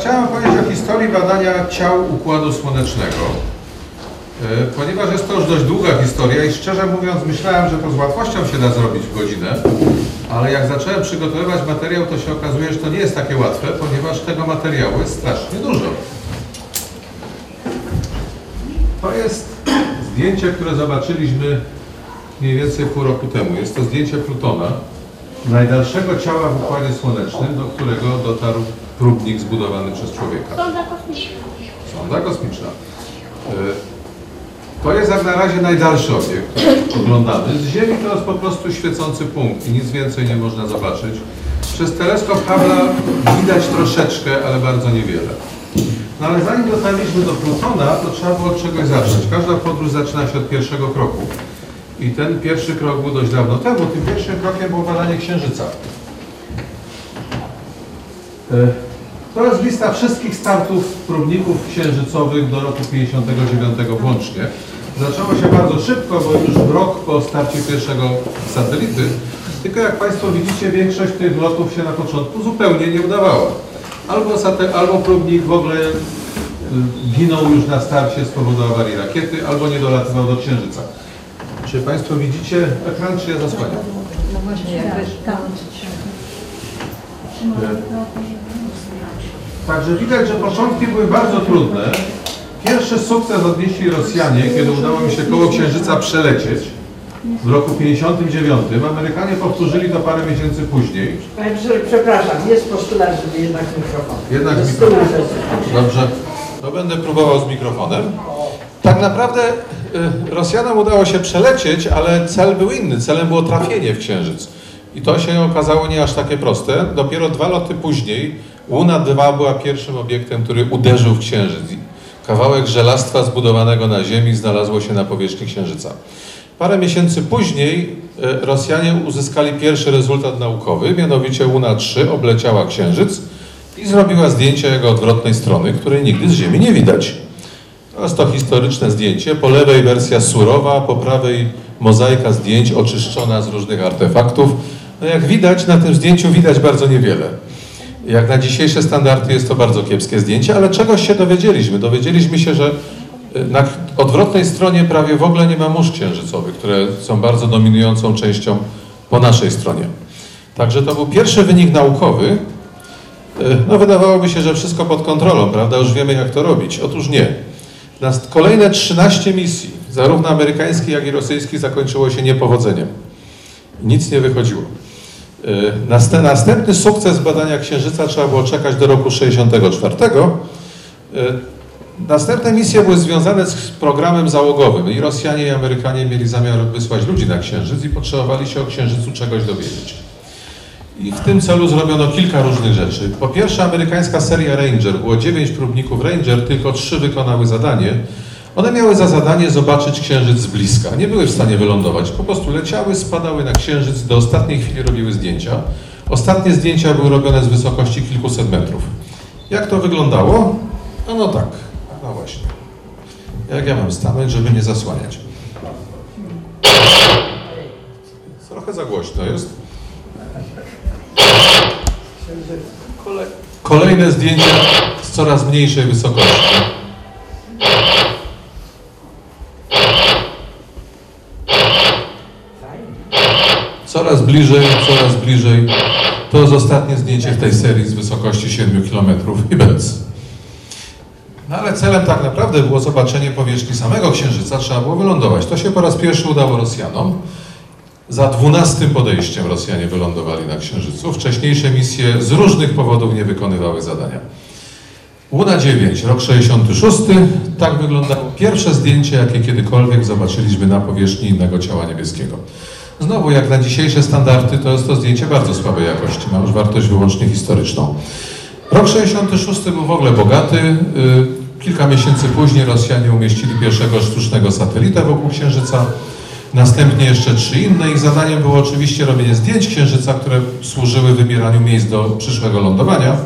Chciałem powiedzieć o historii badania ciał Układu Słonecznego. E, Ponieważ jest to już dość długa historia i szczerze mówiąc myślałem, że to z łatwością się da zrobić w godzinę, ale jak zacząłem przygotowywać materiał, to się okazuje, że to nie jest takie łatwe, ponieważ tego materiału jest strasznie dużo. To jest zdjęcie, które zobaczyliśmy mniej więcej pół roku temu. Jest to zdjęcie Plutona, najdalszego ciała w Układzie Słonecznym, do którego dotarł próbnik zbudowany przez człowieka. Sonda kosmiczna. Sonda kosmiczna. E, To jest jak na razie najdalszy obiekt który oglądany. Z Ziemi to jest po prostu świecący punkt i nic więcej nie można zobaczyć. Przez teleskop Hubble'a widać troszeczkę, ale bardzo niewiele. No ale zanim dotarliśmy do Plutona, to trzeba było od czegoś zacząć. Każda podróż zaczyna się od pierwszego kroku. I ten pierwszy krok był dość dawno temu. Tym pierwszym krokiem było badanie Księżyca. To jest lista wszystkich startów próbników księżycowych do roku 59 włącznie. Zaczęło się bardzo szybko, bo już rok po starcie pierwszego satelity. Tylko jak Państwo widzicie, większość tych lotów się na początku zupełnie nie udawała. Albo, albo próbnik w ogóle y, ginął już na starcie z powodu awarii rakiety, albo nie dolatywał do Księżyca. Czy Państwo widzicie ekran, czy ja zasłaniam? No właśnie, tam. Także widać, że początki były bardzo trudne. Pierwszy sukces odnieśli Rosjanie, kiedy udało mi się koło Księżyca przelecieć w roku 59. Amerykanie powtórzyli to parę miesięcy później. Panie profesorze, przepraszam, jest postulat, żeby jednak mikrofon. Jednak Z mikrofon. Dobrze. To będę próbował z mikrofonem. Tak naprawdę y, Rosjanom udało się przelecieć, ale cel był inny. Celem było trafienie w Księżyc. I to się okazało nie aż takie proste. Dopiero dwa loty później Luna 2 była pierwszym obiektem, który uderzył w Księżyc. Kawałek żelastwa zbudowanego na Ziemi znalazło się na powierzchni Księżyca. Parę miesięcy później y, Rosjanie uzyskali pierwszy rezultat naukowy, mianowicie Luna 3 obleciała Księżyc i zrobiła zdjęcie jego odwrotnej strony, której nigdy z Ziemi nie widać. Jest to historyczne zdjęcie. Po lewej wersja surowa, po prawej mozaika zdjęć oczyszczona z różnych artefaktów. No jak widać, na tym zdjęciu widać bardzo niewiele. Jak na dzisiejsze standardy jest to bardzo kiepskie zdjęcie, ale czegoś się dowiedzieliśmy. Dowiedzieliśmy się, że y, na odwrotnej stronie prawie w ogóle nie ma mórz księżycowych, które są bardzo dominującą częścią po naszej stronie. Także to był pierwszy wynik naukowy, no wydawałoby się, że wszystko pod kontrolą, prawda? Już wiemy jak to robić. Otóż nie. Nas- Kolejne 13 misji, zarówno amerykańskich, jak i rosyjskich, zakończyło się niepowodzeniem. Nic nie wychodziło. Y, Następny sukces badania Księżyca trzeba było czekać do roku 64. Y, Następne misje były związane z programem załogowym i Rosjanie i Amerykanie mieli zamiar wysłać ludzi na Księżyc i potrzebowali się o Księżycu czegoś dowiedzieć. I w tym celu zrobiono kilka różnych rzeczy. Po pierwsze, amerykańska seria Ranger, było dziewięć próbników Ranger, tylko trzy wykonały zadanie. One miały za zadanie zobaczyć księżyc z bliska. Nie były w stanie wylądować, po prostu leciały, spadały na księżyc, do ostatniej chwili robiły zdjęcia. Ostatnie zdjęcia były robione z wysokości kilkuset metrów. Jak to wyglądało? No, no tak, no właśnie. Jak ja mam stanąć, żeby nie zasłaniać? Trochę za głośno jest. Kole- Kolejne zdjęcia z coraz mniejszej wysokości. Coraz bliżej, coraz bliżej. To jest ostatnie zdjęcie w tej serii z wysokości 7 km i bez. No ale celem tak naprawdę było zobaczenie powierzchni samego Księżyca, trzeba było wylądować. To się po raz pierwszy udało Rosjanom. Za dwunastym podejściem Rosjanie wylądowali na Księżycu. Wcześniejsze misje z różnych powodów nie wykonywały zadania. Łuna 9, rok 66. Tak wyglądało pierwsze zdjęcie, jakie kiedykolwiek zobaczyliśmy na powierzchni innego ciała niebieskiego. Znowu, jak na dzisiejsze standardy, to jest to zdjęcie bardzo słabej jakości. Ma już wartość wyłącznie historyczną. Rok 66 był w ogóle bogaty. Y, Kilka miesięcy później Rosjanie umieścili pierwszego sztucznego satelitę wokół Księżyca. Następnie jeszcze trzy inne. Ich zadaniem było oczywiście robienie zdjęć Księżyca, które służyły wybieraniu miejsc do przyszłego lądowania.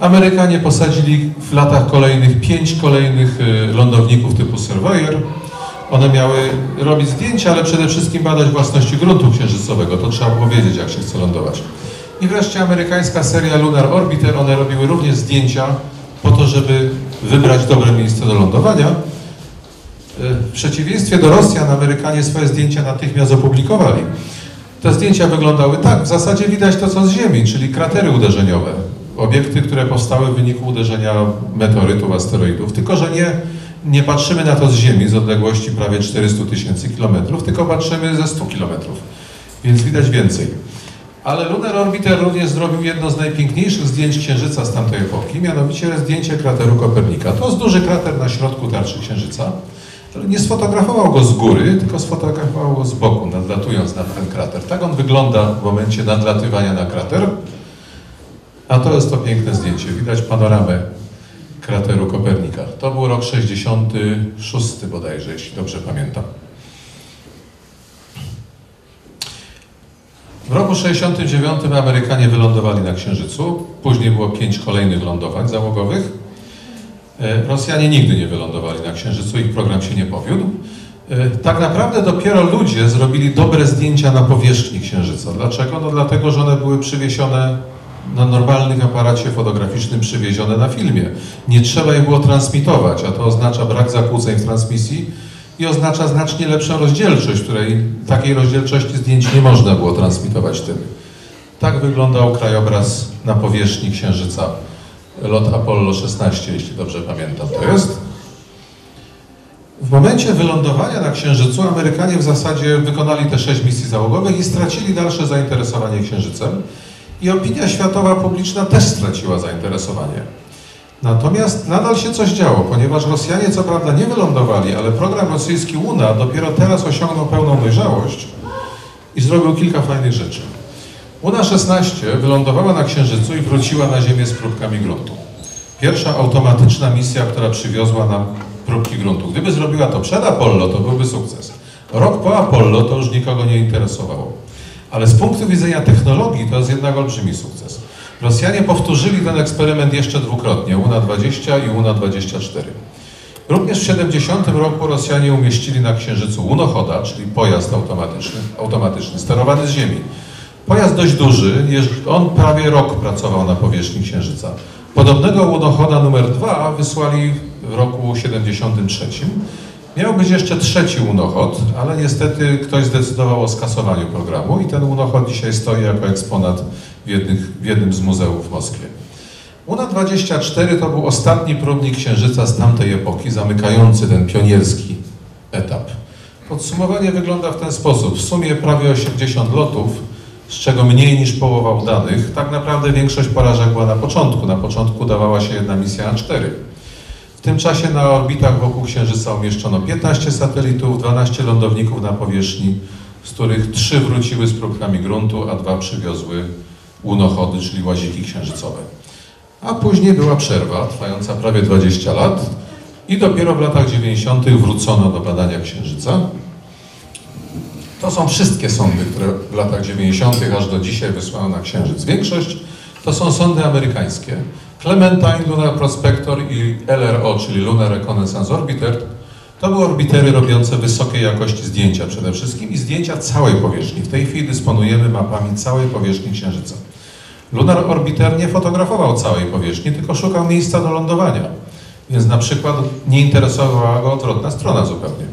Amerykanie posadzili w latach kolejnych pięć kolejnych y, lądowników typu Surveyor. One miały robić zdjęcia, ale przede wszystkim badać własności gruntu księżycowego. To trzeba było wiedzieć, jak się chce lądować. I wreszcie amerykańska seria Lunar Orbiter, one robiły również zdjęcia po to, żeby wybrać dobre miejsce do lądowania. E, W przeciwieństwie do Rosjan, Amerykanie swoje zdjęcia natychmiast opublikowali. Te zdjęcia wyglądały tak, w zasadzie widać to co z Ziemi, czyli kratery uderzeniowe. Obiekty, które powstały w wyniku uderzenia meteorytów, asteroidów. Tylko, że nie, nie patrzymy na to z Ziemi z odległości prawie 400 tysięcy kilometrów, tylko patrzymy ze 100 kilometrów. Więc widać więcej. Ale Lunar Orbiter również zrobił jedno z najpiękniejszych zdjęć Księżyca z tamtej epoki, mianowicie zdjęcie krateru Kopernika. To jest duży krater na środku tarczy Księżyca, ale nie sfotografował go z góry, tylko sfotografował go z boku, nadlatując nad ten krater. Tak on wygląda w momencie nadlatywania na krater. A to jest to piękne zdjęcie. Widać panoramę krateru Kopernika. To był rok 66 bodajże, jeśli dobrze pamiętam. W roku 69 Amerykanie wylądowali na Księżycu. Później było pięć kolejnych lądowań załogowych. E, Rosjanie nigdy nie wylądowali na Księżycu, ich program się nie powiódł. E, Tak naprawdę dopiero ludzie zrobili dobre zdjęcia na powierzchni Księżyca. Dlaczego? No dlatego, że one były przywiezione na normalnym aparacie fotograficznym, przywiezione na filmie. Nie trzeba je było transmitować, a to oznacza brak zakłóceń w transmisji i oznacza znacznie lepszą rozdzielczość, której takiej rozdzielczości zdjęć nie można było transmitować tym. Tak wyglądał krajobraz na powierzchni Księżyca. Lot Apollo 16, jeśli dobrze pamiętam, to jest. W momencie wylądowania na Księżycu Amerykanie w zasadzie wykonali te sześć misji załogowych i stracili dalsze zainteresowanie Księżycem. I opinia światowa publiczna też straciła zainteresowanie. Natomiast nadal się coś działo, ponieważ Rosjanie co prawda nie wylądowali, ale program rosyjski Luna dopiero teraz osiągnął pełną dojrzałość i zrobił kilka fajnych rzeczy. Luna 16 wylądowała na Księżycu i wróciła na Ziemię z próbkami gruntu. Pierwsza automatyczna misja, która przywiozła nam próbki gruntu. Gdyby zrobiła to przed Apollo, to byłby sukces. Rok po Apollo to już nikogo nie interesowało. Ale z punktu widzenia technologii to jest jednak olbrzymi sukces. Rosjanie powtórzyli ten eksperyment jeszcze dwukrotnie, UNA 20 i UNA 24. Również w 70 roku Rosjanie umieścili na Księżycu Lunochoda, czyli pojazd automatyczny, automatyczny sterowany z Ziemi. Pojazd dość duży, on prawie rok pracował na powierzchni Księżyca. Podobnego Lunochoda numer 2 wysłali w roku 73. Miał być jeszcze trzeci Lunochod, ale niestety ktoś zdecydował o skasowaniu programu i ten Lunochod dzisiaj stoi jako eksponat w, jednych, w jednym z muzeów w Moskwie. UNA 24 to był ostatni próbnik Księżyca z tamtej epoki, zamykający ten pionierski etap. Podsumowanie wygląda w ten sposób. W sumie prawie 80 lotów, z czego mniej niż połowa udanych. Tak naprawdę większość porażek była na początku. Na początku dawała się jedna misja A4. W tym czasie na orbitach wokół Księżyca umieszczono 15 satelitów, 12 lądowników na powierzchni, z których 3 wróciły z próbkami gruntu, a 2 przywiozły łunochody, czyli łaziki księżycowe. A później była przerwa, trwająca prawie 20 lat i dopiero w latach 90. wrócono do badania Księżyca. To są wszystkie sondy, które w latach 90. aż do dzisiaj wysłano na Księżyc. Większość to są sondy amerykańskie. Clementine, Lunar Prospector i LRO, czyli Lunar Reconnaissance Orbiter, to były orbitery robiące wysokiej jakości zdjęcia przede wszystkim i zdjęcia całej powierzchni. W tej chwili dysponujemy mapami całej powierzchni Księżyca. Lunar Orbiter nie fotografował całej powierzchni, tylko szukał miejsca do lądowania. Więc na przykład nie interesowała go odwrotna strona zupełnie.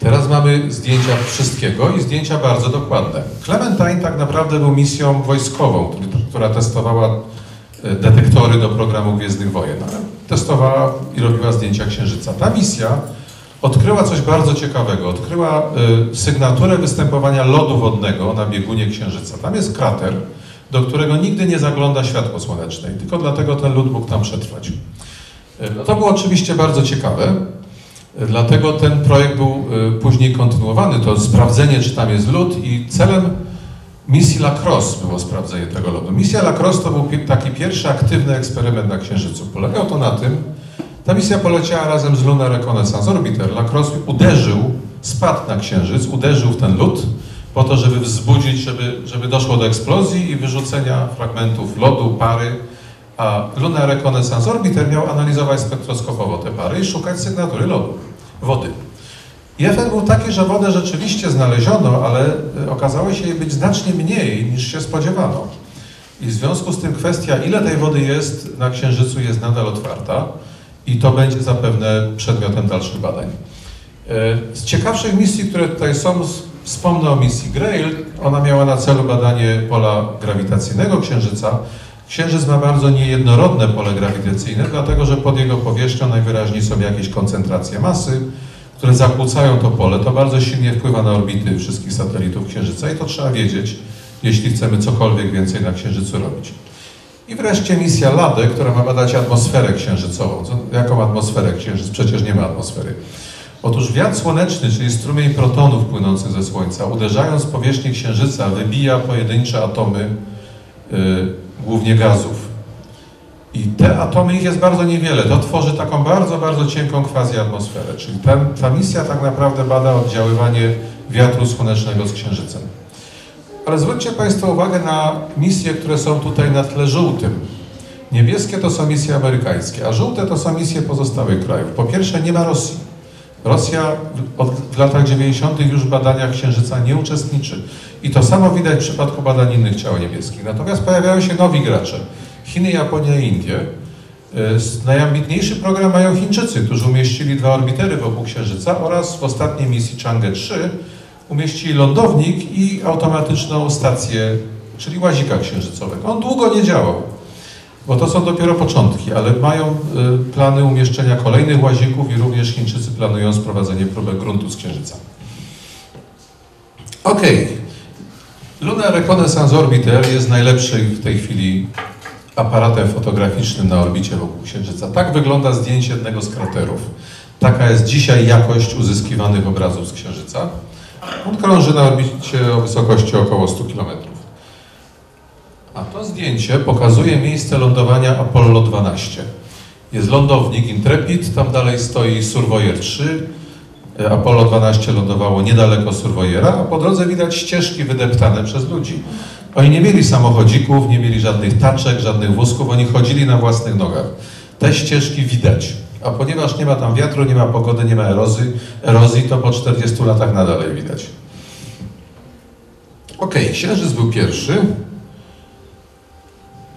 Teraz mamy zdjęcia wszystkiego i zdjęcia bardzo dokładne. Clementine tak naprawdę był misją wojskową, która testowała detektory do programu Gwiezdnych Wojen. Testowała i robiła zdjęcia Księżyca. Ta misja odkryła coś bardzo ciekawego. Odkryła y, sygnaturę występowania lodu wodnego na biegunie Księżyca. Tam jest krater, do którego nigdy nie zagląda światło słoneczne i tylko dlatego ten lód mógł tam przetrwać. Y, No to było oczywiście bardzo ciekawe. Dlatego ten projekt był później kontynuowany. To sprawdzenie, czy tam jest lód i celem misji Lacrosse było sprawdzenie tego lodu. Misja Lacrosse to był taki pierwszy aktywny eksperyment na Księżycu. Polegał to na tym, ta misja poleciała razem z Lunar Reconnaissance Orbiter. Lacrosse uderzył, spadł na Księżyc, uderzył w ten lód po to, żeby wzbudzić, żeby, żeby doszło do eksplozji i wyrzucenia fragmentów lodu, pary. A Lunar Reconnaissance Orbiter miał analizować spektroskopowo te pary i szukać sygnatury lodu, wody. I efekt był taki, że wodę rzeczywiście znaleziono, ale y, okazało się jej być znacznie mniej niż się spodziewano. I w związku z tym kwestia, ile tej wody jest na Księżycu, jest nadal otwarta i to będzie zapewne przedmiotem dalszych badań. E, Z ciekawszych misji, które tutaj są, wspomnę o misji Grail. Ona miała na celu badanie pola grawitacyjnego Księżyca. Księżyc ma bardzo niejednorodne pole grawitacyjne, dlatego że pod jego powierzchnią najwyraźniej są jakieś koncentracje masy, które zakłócają to pole. To bardzo silnie wpływa na orbity wszystkich satelitów Księżyca i to trzeba wiedzieć, jeśli chcemy cokolwiek więcej na Księżycu robić. I wreszcie misja LADE, która ma badać atmosferę księżycową. Co, jaką atmosferę Księżyc? Przecież nie ma atmosfery. Otóż wiatr słoneczny, czyli strumień protonów płynących ze Słońca, uderzając w powierzchnię Księżyca, wybija pojedyncze atomy, y, głównie gazów. I te atomy, ich jest bardzo niewiele. To tworzy taką bardzo, bardzo cienką quasi-atmosferę. Czyli ten, ta misja tak naprawdę bada oddziaływanie wiatru słonecznego z Księżycem. Ale zwróćcie Państwo uwagę na misje, które są tutaj na tle żółtym. Niebieskie to są misje amerykańskie, a żółte to są misje pozostałych krajów. Po pierwsze, nie ma Rosji. Rosja w, w latach 90. już w badaniach Księżyca nie uczestniczy. I to samo widać w przypadku badań innych ciał niebieskich. Natomiast pojawiają się nowi gracze. Chiny, Japonia i Indie. S- Najambitniejszy program mają Chińczycy, którzy umieścili dwa orbitery wokół Księżyca oraz w ostatniej misji Chang'e 3 umieścili lądownik i automatyczną stację, czyli łazika księżycowego. On długo nie działał, bo to są dopiero początki, ale mają y, plany umieszczenia kolejnych łazików i również Chińczycy planują sprowadzenie próbek gruntu z Księżyca. Ok. Lunar Reconnaissance Orbiter jest najlepszym w tej chwili aparatem fotograficznym na orbicie wokół Księżyca. Tak wygląda zdjęcie jednego z kraterów. Taka jest dzisiaj jakość uzyskiwanych obrazów z Księżyca. On krąży na orbicie o wysokości około 100 km. A to zdjęcie pokazuje miejsce lądowania Apollo 12. Jest lądownik Intrepid, tam dalej stoi Surveyor 3. E, Apollo 12 lądowało niedaleko Surveyora, a po drodze widać ścieżki wydeptane przez ludzi. Oni nie mieli samochodzików, nie mieli żadnych taczek, żadnych wózków, oni chodzili na własnych nogach. Te ścieżki widać. A ponieważ nie ma tam wiatru, nie ma pogody, nie ma erozji, erozji to po 40 latach nadal je widać. Okej, Księżyc był pierwszy,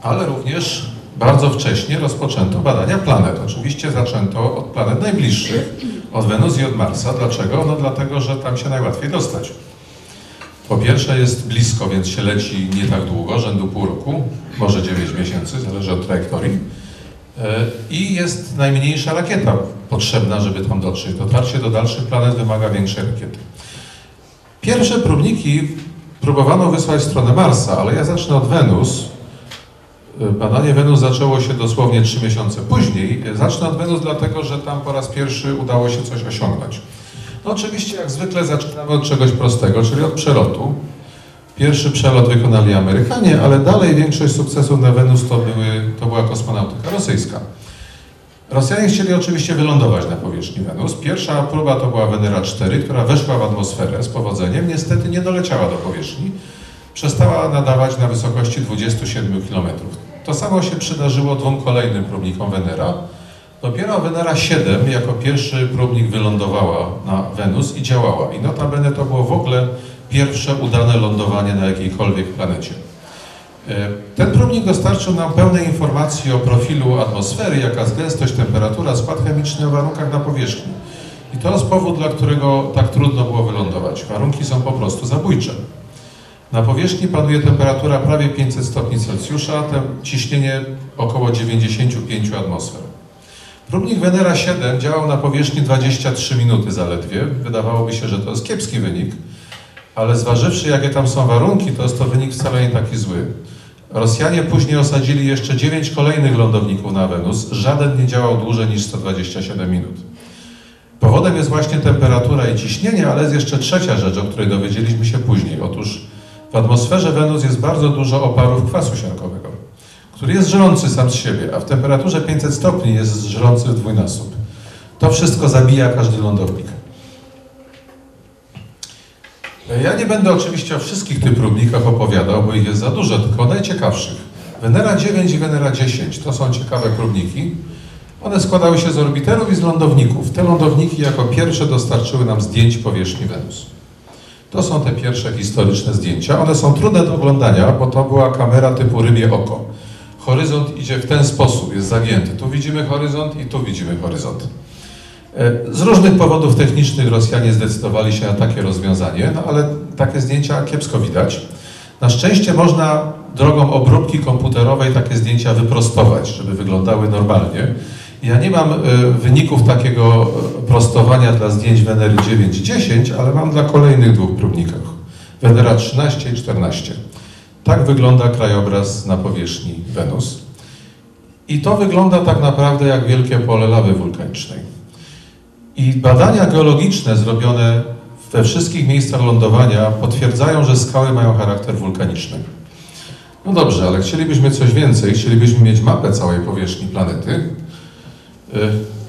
ale również bardzo wcześnie rozpoczęto badania planet. Oczywiście zaczęto od planet najbliższych, od Wenus i od Marsa. Dlaczego? No dlatego, że tam się najłatwiej dostać. Po pierwsze jest blisko, więc się leci nie tak długo, rzędu pół roku, może 9 miesięcy, zależy od trajektorii. E, I jest najmniejsza rakieta potrzebna, żeby tam dotrzeć. Dotarcie do dalszych planet wymaga większej rakiety. Pierwsze próbniki próbowano wysłać w stronę Marsa, ale ja zacznę od Wenus. E, Badanie Wenus zaczęło się dosłownie 3 miesiące później. E, Zacznę od Wenus dlatego, że tam po raz pierwszy udało się coś osiągnąć. No oczywiście jak zwykle zaczynamy od czegoś prostego, czyli od przelotu. Pierwszy przelot wykonali Amerykanie, ale dalej większość sukcesów na Wenus to, były, to była kosmonautyka rosyjska. Rosjanie chcieli oczywiście wylądować na powierzchni Wenus. Pierwsza próba to była Venera 4, która weszła w atmosferę z powodzeniem. Niestety nie doleciała do powierzchni. Przestała nadawać na wysokości 27 km. To samo się przydarzyło dwóm kolejnym próbnikom Venera. Dopiero Venera 7 jako pierwszy próbnik wylądowała na Wenus i działała. I notabene to było w ogóle pierwsze udane lądowanie na jakiejkolwiek planecie. E, Ten próbnik dostarczył nam pełnej informacji o profilu atmosfery, jaka jest gęstość, temperatura, skład chemiczny o warunkach na powierzchni. I to jest powód, dla którego tak trudno było wylądować. Warunki są po prostu zabójcze. Na powierzchni panuje temperatura prawie 500 stopni Celsjusza, ciśnienie około 95 atmosfer. Próbnik Venera 7 działał na powierzchni 23 minuty zaledwie. Wydawałoby się, że to jest kiepski wynik, ale zważywszy jakie tam są warunki, to jest to wynik wcale nie taki zły. Rosjanie później osadzili jeszcze 9 kolejnych lądowników na Wenus. Żaden nie działał dłużej niż 127 minut. Powodem jest właśnie temperatura i ciśnienie, ale jest jeszcze trzecia rzecz, o której dowiedzieliśmy się później. Otóż w atmosferze Wenus jest bardzo dużo oparów kwasu siarkowego, który jest żrący sam z siebie, a w temperaturze 500 stopni jest żrący w dwójnasób. To wszystko zabija każdy lądownik. Ja nie będę oczywiście o wszystkich tych próbnikach opowiadał, bo ich jest za dużo, tylko o najciekawszych. Venera 9 i Venera 10 to są ciekawe próbniki. One składały się z orbiterów i z lądowników. Te lądowniki jako pierwsze dostarczyły nam zdjęć powierzchni Wenus. To są te pierwsze historyczne zdjęcia. One są trudne do oglądania, bo to była kamera typu rybie oko. Horyzont idzie w ten sposób, jest zagięty. Tu widzimy horyzont i tu widzimy horyzont. E, Z różnych powodów technicznych Rosjanie zdecydowali się na takie rozwiązanie, no ale takie zdjęcia kiepsko widać. Na szczęście można drogą obróbki komputerowej takie zdjęcia wyprostować, żeby wyglądały normalnie. Ja nie mam e, wyników takiego e, prostowania dla zdjęć Wenery 9 i 10, ale mam dla kolejnych dwóch próbnikach. Wenera 13 i 14. Tak wygląda krajobraz na powierzchni Wenus. I to wygląda tak naprawdę jak wielkie pole lawy wulkanicznej. I badania geologiczne zrobione we wszystkich miejscach lądowania potwierdzają, że skały mają charakter wulkaniczny. No dobrze, ale chcielibyśmy coś więcej, chcielibyśmy mieć mapę całej powierzchni planety, y,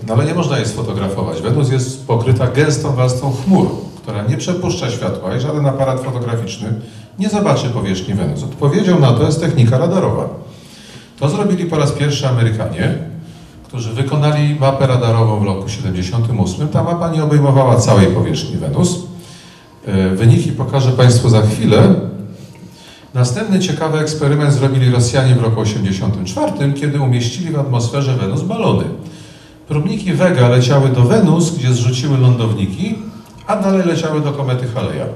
no ale nie można jej sfotografować. Wenus jest pokryta gęstą warstwą chmur, która nie przepuszcza światła i żaden aparat fotograficzny nie zobaczy powierzchni Wenus. Odpowiedzią na to jest technika radarowa. To zrobili po raz pierwszy Amerykanie, którzy wykonali mapę radarową w roku 78. Ta mapa nie obejmowała całej powierzchni Wenus. E, Wyniki pokażę Państwu za chwilę. Następny ciekawy eksperyment zrobili Rosjanie w roku 84, kiedy umieścili w atmosferze Wenus balony. Próbniki Vega leciały do Wenus, gdzie zrzuciły lądowniki, a dalej leciały do komety Haleja.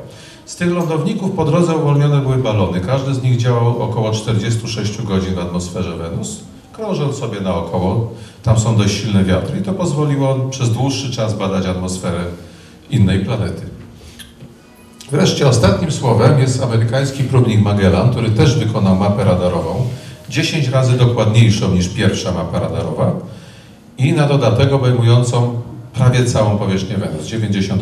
Z tych lądowników po drodze uwolnione były balony. Każdy z nich działał około 46 godzin w atmosferze Wenus. Krążył sobie naokoło. Tam są dość silne wiatry i to pozwoliło przez dłuższy czas badać atmosferę innej planety. Wreszcie ostatnim słowem jest amerykański próbnik Magellan, który też wykonał mapę radarową, 10 razy dokładniejszą niż pierwsza mapa radarowa i na dodatek obejmującą prawie całą powierzchnię Wenus, 98%.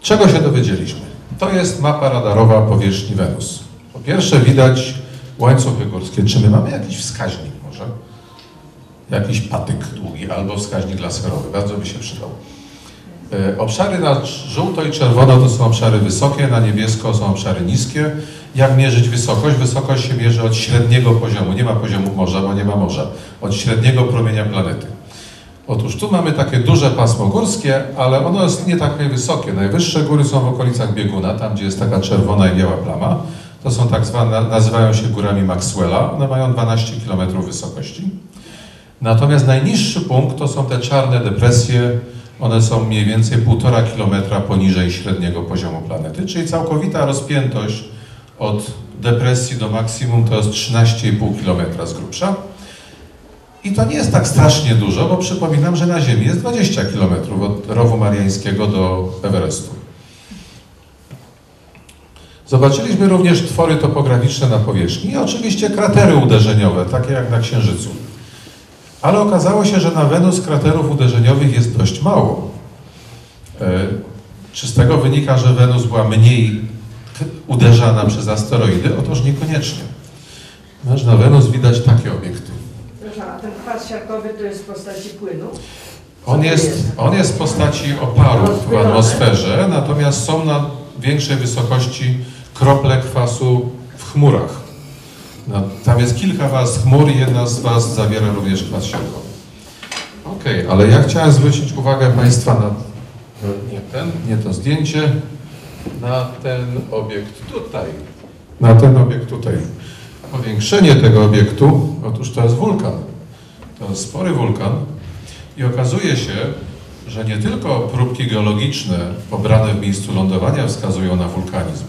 Czego się dowiedzieliśmy? To jest mapa radarowa powierzchni Wenus. Po pierwsze widać łańcuchy górskie. Czy my mamy jakiś wskaźnik może? Jakiś patyk długi albo wskaźnik laserowy. Bardzo by się przydał. E, Obszary na żółto i czerwono to są obszary wysokie, na niebiesko są obszary niskie. Jak mierzyć wysokość? Wysokość się mierzy od średniego poziomu. Nie ma poziomu morza, bo nie ma morza. Od średniego promienia planety. Otóż tu mamy takie duże pasmo górskie, ale ono jest nie takie wysokie. Najwyższe góry są w okolicach bieguna, tam gdzie jest taka czerwona i biała plama. To są tak zwane, nazywają się górami Maxwella. One mają 12 km wysokości. Natomiast najniższy punkt to są te czarne depresje. One są mniej więcej 1,5 km poniżej średniego poziomu planety, czyli całkowita rozpiętość od depresji do maksimum to jest 13,5 km z grubsza. I to nie jest tak strasznie dużo, bo przypominam, że na Ziemi jest 20 km od rowu mariańskiego do Everestu. Zobaczyliśmy również twory topograficzne na powierzchni i oczywiście kratery uderzeniowe, takie jak na Księżycu. Ale okazało się, że na Wenus kraterów uderzeniowych jest dość mało. E, Czy z tego wynika, że Wenus była mniej uderzana przez asteroidy? Otóż niekoniecznie. Na Wenus widać takie obiekty. Kwas siarkowy to jest w postaci płynu? On jest, on jest w postaci oparów w atmosferze, natomiast są na większej wysokości krople kwasu w chmurach. No, tam jest kilka warstw chmur i jedna z warstw zawiera również kwas siarkowy. Okej, ale ja chciałem zwrócić uwagę Państwa na nie ten, nie to zdjęcie, na ten obiekt tutaj. Na ten obiekt tutaj. Powiększenie tego obiektu, otóż to jest wulkan. To spory wulkan, i okazuje się, że nie tylko próbki geologiczne pobrane w miejscu lądowania wskazują na wulkanizm.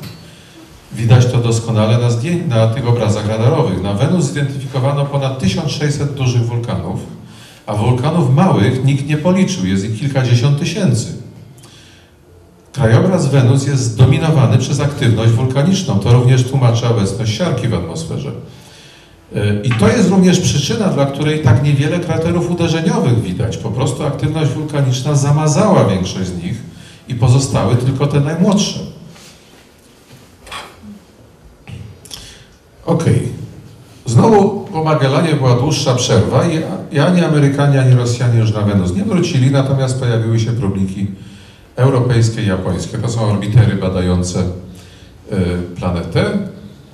Widać to doskonale na, zdję- na tych obrazach radarowych. Na Wenus zidentyfikowano ponad 1600 dużych wulkanów, a wulkanów małych nikt nie policzył, jest ich kilkadziesiąt tysięcy. Krajobraz Wenus jest zdominowany przez aktywność wulkaniczną. To również tłumaczy obecność siarki w atmosferze. E, I to jest również przyczyna, dla której tak niewiele kraterów uderzeniowych widać. Po prostu aktywność wulkaniczna zamazała większość z nich i pozostały tylko te najmłodsze. Okej. Znowu po Magellanie była dłuższa przerwa i ani Amerykanie, ani Rosjanie już na Wenus nie wrócili, natomiast pojawiły się próbniki europejskie i japońskie. To są orbitery badające y, planetę.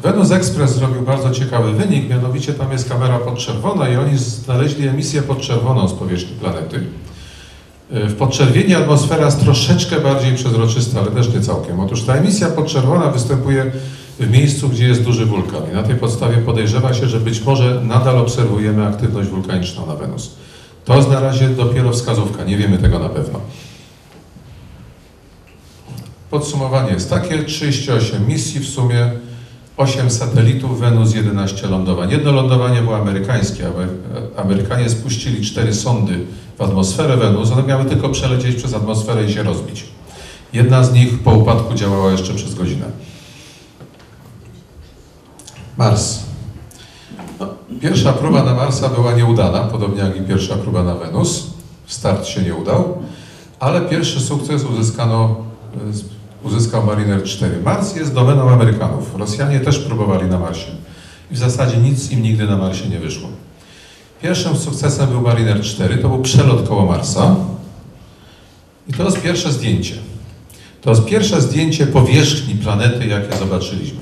Venus Express zrobił bardzo ciekawy wynik, mianowicie tam jest kamera podczerwona i oni znaleźli emisję podczerwoną z powierzchni planety. E, W podczerwieni atmosfera jest troszeczkę bardziej przezroczysta, ale też nie całkiem. Otóż ta emisja podczerwona występuje w miejscu, gdzie jest duży wulkan i na tej podstawie podejrzewa się, że być może nadal obserwujemy aktywność wulkaniczną na Wenus. To jest na razie dopiero wskazówka, nie wiemy tego na pewno. Podsumowanie jest takie, 38 misji w sumie, 8 satelitów, Wenus 11 lądowań. Jedno lądowanie było amerykańskie. Amer- Amerykanie spuścili cztery sondy w atmosferę Wenus, one miały tylko przelecieć przez atmosferę i się rozbić. Jedna z nich po upadku działała jeszcze przez godzinę. Mars. No, pierwsza próba na Marsa była nieudana, podobnie jak i pierwsza próba na Wenus. Start się nie udał, ale pierwszy sukces uzyskano, e, uzyskał Mariner 4. Mars jest domeną Amerykanów. Rosjanie też próbowali na Marsie i w zasadzie nic im nigdy na Marsie nie wyszło. Pierwszym sukcesem był Mariner 4, to był przelot koło Marsa i to jest pierwsze zdjęcie. To jest pierwsze zdjęcie powierzchni planety, jakie zobaczyliśmy.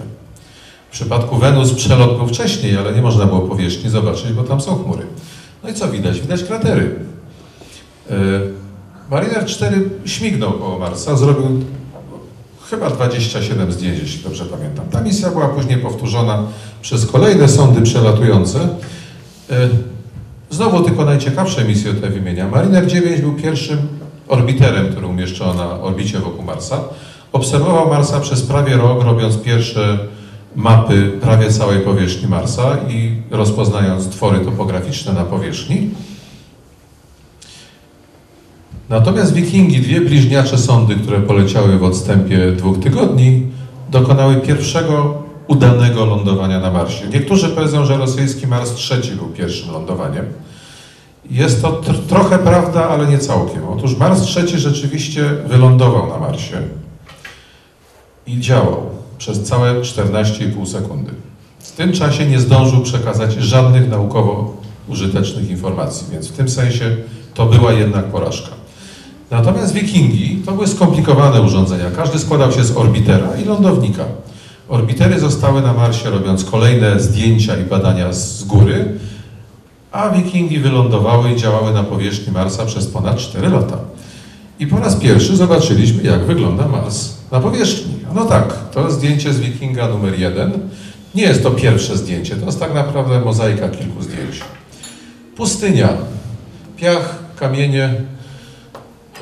W przypadku Wenus przelot był wcześniej, ale nie można było powierzchni zobaczyć, bo tam są chmury. No i co widać? Widać kratery. Yy, Mariner 4 śmignął koło Marsa, zrobił chyba 27 zdjęć, jeśli dobrze pamiętam. Ta misja była później powtórzona przez kolejne sondy przelatujące. Yy, Znowu tylko najciekawsze misje te wymienia. Mariner 9 był pierwszym orbiterem, który umieszczono na orbicie wokół Marsa. Obserwował Marsa przez prawie rok, robiąc pierwsze mapy prawie całej powierzchni Marsa i rozpoznając twory topograficzne na powierzchni. Natomiast Wikingi, dwie bliźniacze sondy, które poleciały w odstępie dwóch tygodni, dokonały pierwszego udanego lądowania na Marsie. Niektórzy powiedzą, że rosyjski Mars trzeci był pierwszym lądowaniem. Jest to tr- trochę prawda, ale nie całkiem. Otóż Mars trzeci rzeczywiście wylądował na Marsie i działał przez całe 14,5 sekundy. W tym czasie nie zdążył przekazać żadnych naukowo użytecznych informacji, więc w tym sensie to była jednak porażka. Natomiast Wikingi to były skomplikowane urządzenia. Każdy składał się z orbitera i lądownika. Orbitery zostały na Marsie robiąc kolejne zdjęcia i badania z góry, a Wikingi wylądowały i działały na powierzchni Marsa przez ponad 4 lata. I po raz pierwszy zobaczyliśmy, jak wygląda Mars na powierzchni. No tak, to zdjęcie z Wikinga numer jeden. Nie jest to pierwsze zdjęcie, to jest tak naprawdę mozaika kilku zdjęć. Pustynia, piach, kamienie.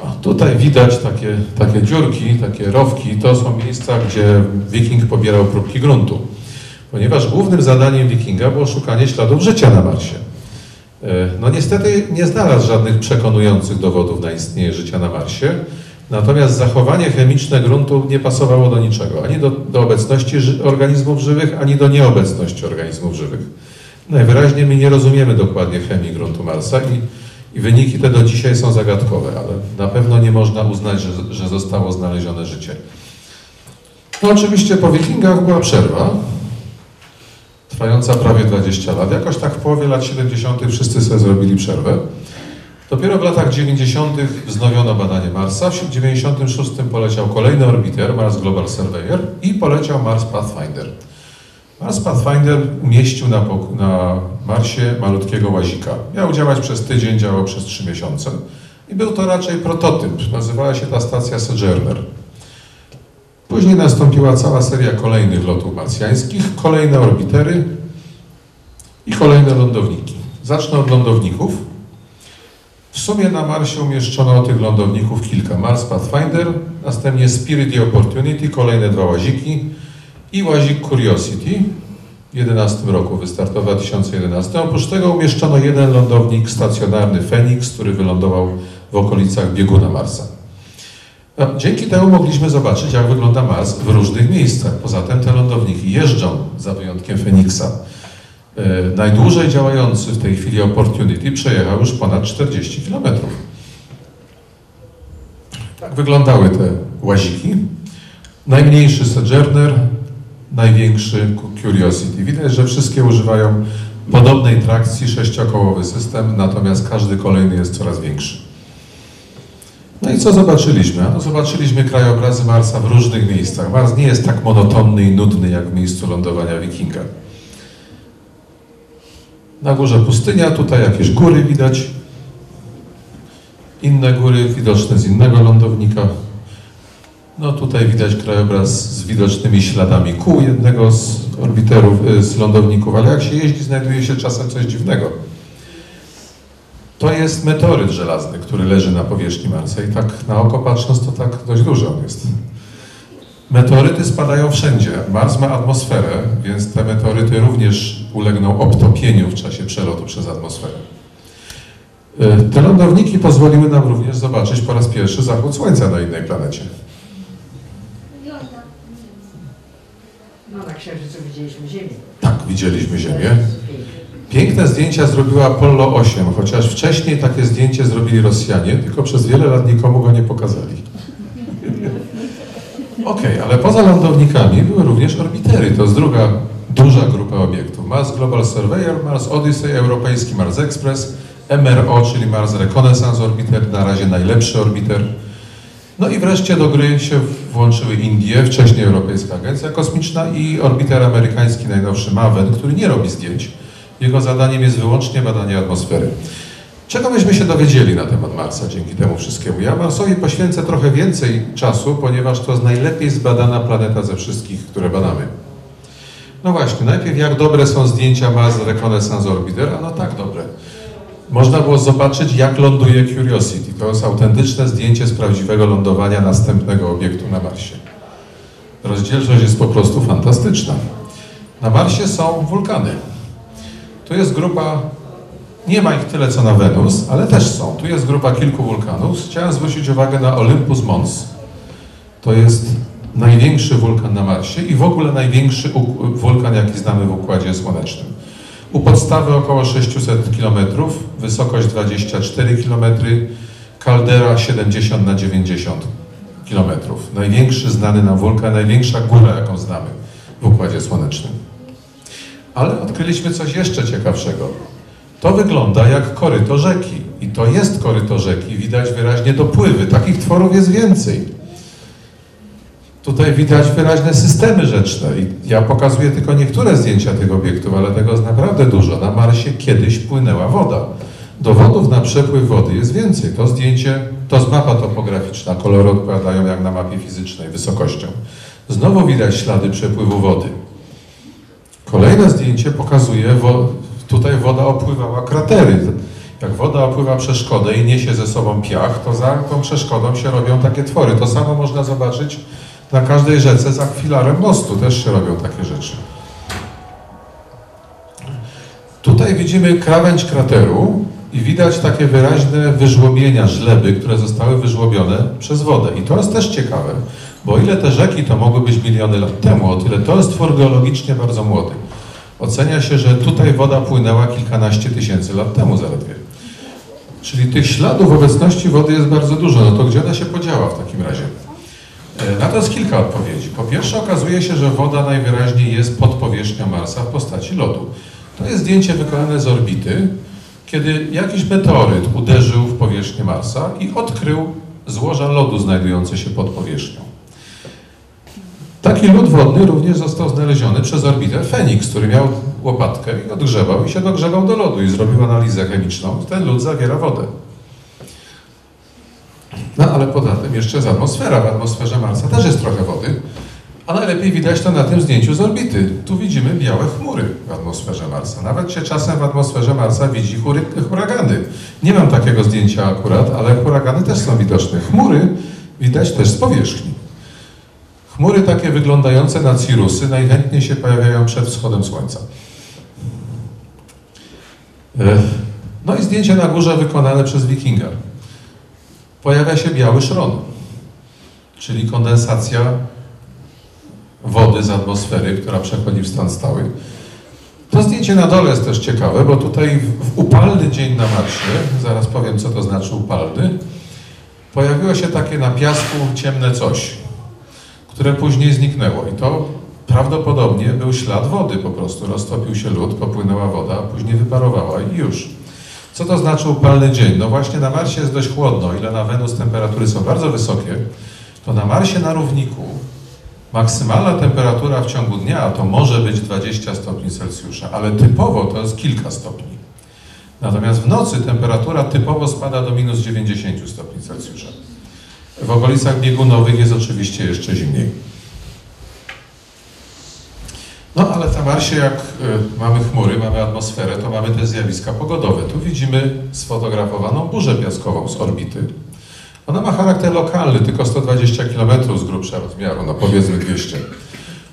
O, tutaj widać takie, takie dziurki, takie rowki. To są miejsca, gdzie Wiking pobierał próbki gruntu. Ponieważ głównym zadaniem Wikinga było szukanie śladów życia na Marsie. E, No niestety nie znalazł żadnych przekonujących dowodów na istnienie życia na Marsie, natomiast zachowanie chemiczne gruntu nie pasowało do niczego, ani do, do obecności organizmów żywych, ani do nieobecności organizmów żywych. Najwyraźniej my nie rozumiemy dokładnie chemii gruntu Marsa i, i wyniki te do dzisiaj są zagadkowe, ale na pewno nie można uznać, że, że zostało znalezione życie. No oczywiście po wikingach była przerwa, trwająca prawie 20 lat. Jakoś tak w połowie lat 70. wszyscy sobie zrobili przerwę. Dopiero w latach 90. wznowiono badanie Marsa. W 96. poleciał kolejny orbiter, Mars Global Surveyor i poleciał Mars Pathfinder. Mars Pathfinder umieścił na, na Marsie malutkiego łazika. Miał działać przez tydzień, działał przez 3 miesiące. I był to raczej prototyp. Nazywała się ta stacja Sojourner. Później nastąpiła cała seria kolejnych lotów marsjańskich, kolejne orbitery i kolejne lądowniki. Zacznę od lądowników. W sumie na Marsie umieszczono tych lądowników kilka. Mars Pathfinder, następnie Spirit i Opportunity, kolejne dwa łaziki i łazik Curiosity 2011 roku, wystartował w 2011. Oprócz tego umieszczono jeden lądownik stacjonarny Phoenix, który wylądował w okolicach bieguna Marsa. Dzięki temu mogliśmy zobaczyć, jak wygląda Mars w różnych miejscach. Poza tym te lądowniki jeżdżą, za wyjątkiem Feniksa. E, najdłużej działający w tej chwili Opportunity przejechał już ponad 40 km. Tak wyglądały te łaziki. Najmniejszy Sojourner, największy Curiosity. Widać, że wszystkie używają podobnej trakcji, sześciokołowy system, natomiast każdy kolejny jest coraz większy. No i co zobaczyliśmy? No zobaczyliśmy krajobrazy Marsa w różnych miejscach. Mars nie jest tak monotonny i nudny jak w miejscu lądowania Wikinga. Na górze pustynia, tutaj jakieś góry widać. Inne góry widoczne z innego lądownika. No tutaj widać krajobraz z widocznymi śladami kół jednego z orbiterów, y, z lądowników, ale jak się jeździ, znajduje się czasem coś dziwnego. To jest meteoryt żelazny, który leży na powierzchni Marsa i tak na oko patrząc, to tak dość duży on jest. Meteoryty spadają wszędzie. Mars ma atmosferę, więc te meteoryty również ulegną obtopieniu w czasie przelotu przez atmosferę. Y, Te lądowniki pozwoliły nam również zobaczyć po raz pierwszy zachód Słońca na innej planecie. No na Księżycu widzieliśmy Ziemię. Tak, widzieliśmy Ziemię. Piękne zdjęcia zrobiła Apollo 8, chociaż wcześniej takie zdjęcie zrobili Rosjanie, tylko przez wiele lat nikomu go nie pokazali. Okej, ale poza lądownikami były również orbitery. To jest druga duża grupa obiektów. Mars Global Surveyor, Mars Odyssey, Europejski Mars Express, MRO, czyli Mars Reconnaissance Orbiter, na razie najlepszy orbiter. No i wreszcie do gry się włączyły Indie, wcześniej Europejska Agencja Kosmiczna i orbiter amerykański najnowszy MAVEN, który nie robi zdjęć. Jego zadaniem jest wyłącznie badanie atmosfery. Czego myśmy się dowiedzieli na temat Marsa dzięki temu wszystkiemu? Ja Marsowi poświęcę trochę więcej czasu, ponieważ to jest najlepiej zbadana planeta ze wszystkich, które badamy. No właśnie, najpierw jak dobre są zdjęcia Mars Reconnaissance Orbiter? No tak dobre. Można było zobaczyć, jak ląduje Curiosity. To jest autentyczne zdjęcie z prawdziwego lądowania następnego obiektu na Marsie. Rozdzielczość jest po prostu fantastyczna. Na Marsie są wulkany. Tu jest grupa, nie ma ich tyle co na Wenus, ale też są. Tu jest grupa kilku wulkanów. Chciałem zwrócić uwagę na Olympus Mons. To jest największy wulkan na Marsie i w ogóle największy wulkan, jaki znamy w Układzie Słonecznym. U podstawy około 600 km, wysokość 24 km, kaldera 70 na 90 km. Największy znany nam wulkan, największa góra, jaką znamy w Układzie Słonecznym. Ale odkryliśmy coś jeszcze ciekawszego. To wygląda jak koryto rzeki. I to jest koryto rzeki. Widać wyraźnie dopływy. Takich tworów jest więcej. Tutaj widać wyraźne systemy rzeczne. I ja pokazuję tylko niektóre zdjęcia tych obiektów, ale tego jest naprawdę dużo. Na Marsie kiedyś płynęła woda. Dowodów na przepływ wody jest więcej. To zdjęcie, to jest mapa topograficzna. Kolory odpowiadają jak na mapie fizycznej, wysokością. Znowu widać ślady przepływu wody. Kolejne zdjęcie pokazuje, wo, tutaj woda opływała kratery. Jak woda opływa przeszkodę i niesie ze sobą piach, to za tą przeszkodą się robią takie twory. To samo można zobaczyć na każdej rzece za filarem mostu. Też się robią takie rzeczy. Tutaj widzimy krawędź krateru i widać takie wyraźne wyżłobienia, żleby, które zostały wyżłobione przez wodę. I to jest też ciekawe, bo ile te rzeki to mogły być miliony lat temu, o tyle to jest twór geologicznie bardzo młody. Ocenia się, że tutaj woda płynęła kilkanaście tysięcy lat temu zaledwie. Czyli tych śladów obecności wody jest bardzo dużo. No to gdzie ona się podziała w takim razie? E, Na to jest kilka odpowiedzi. Po pierwsze okazuje się, że woda najwyraźniej jest pod powierzchnią Marsa w postaci lodu. To jest zdjęcie wykonane z orbity, kiedy jakiś meteoryt uderzył w powierzchnię Marsa i odkrył złoża lodu znajdujące się pod powierzchnią. Taki lód wodny również został znaleziony przez orbiter Fenix, który miał łopatkę i odgrzewał i się dogrzebał do lodu i zrobił analizę chemiczną. Ten lód zawiera wodę. No ale poza tym jeszcze jest atmosfera. W atmosferze Marsa też jest trochę wody, a najlepiej widać to na tym zdjęciu z orbity. Tu widzimy białe chmury w atmosferze Marsa. Nawet się czasem w atmosferze Marsa widzi hury, huragany. Nie mam takiego zdjęcia akurat, ale huragany też są widoczne. Chmury widać też z powierzchni. Chmury takie wyglądające na cirusy najchętniej się pojawiają przed wschodem słońca. E, No i zdjęcie na górze wykonane przez wikinga. Pojawia się biały szron, czyli kondensacja wody z atmosfery, która przechodzi w stan stały. To zdjęcie na dole jest też ciekawe, bo tutaj w, upalny dzień na Marsie, zaraz powiem co to znaczy upalny, pojawiło się takie na piasku ciemne coś, które później zniknęło. I to prawdopodobnie był ślad wody po prostu. Roztopił się lód, popłynęła woda, później wyparowała i już. Co to znaczy upalny dzień? No właśnie na Marsie jest dość chłodno, ile na Wenus temperatury są bardzo wysokie, to na Marsie na równiku maksymalna temperatura w ciągu dnia to może być 20 stopni Celsjusza, ale typowo to jest kilka stopni. Natomiast w nocy temperatura typowo spada do minus 90 stopni Celsjusza. W okolicach biegunowych jest oczywiście jeszcze zimniej. No ale na Marsie, jak y, mamy chmury, mamy atmosferę, to mamy też zjawiska pogodowe. Tu widzimy sfotografowaną burzę piaskową z orbity. Ona ma charakter lokalny, tylko 120 km z grubsza rozmiaru, no powiedzmy 200.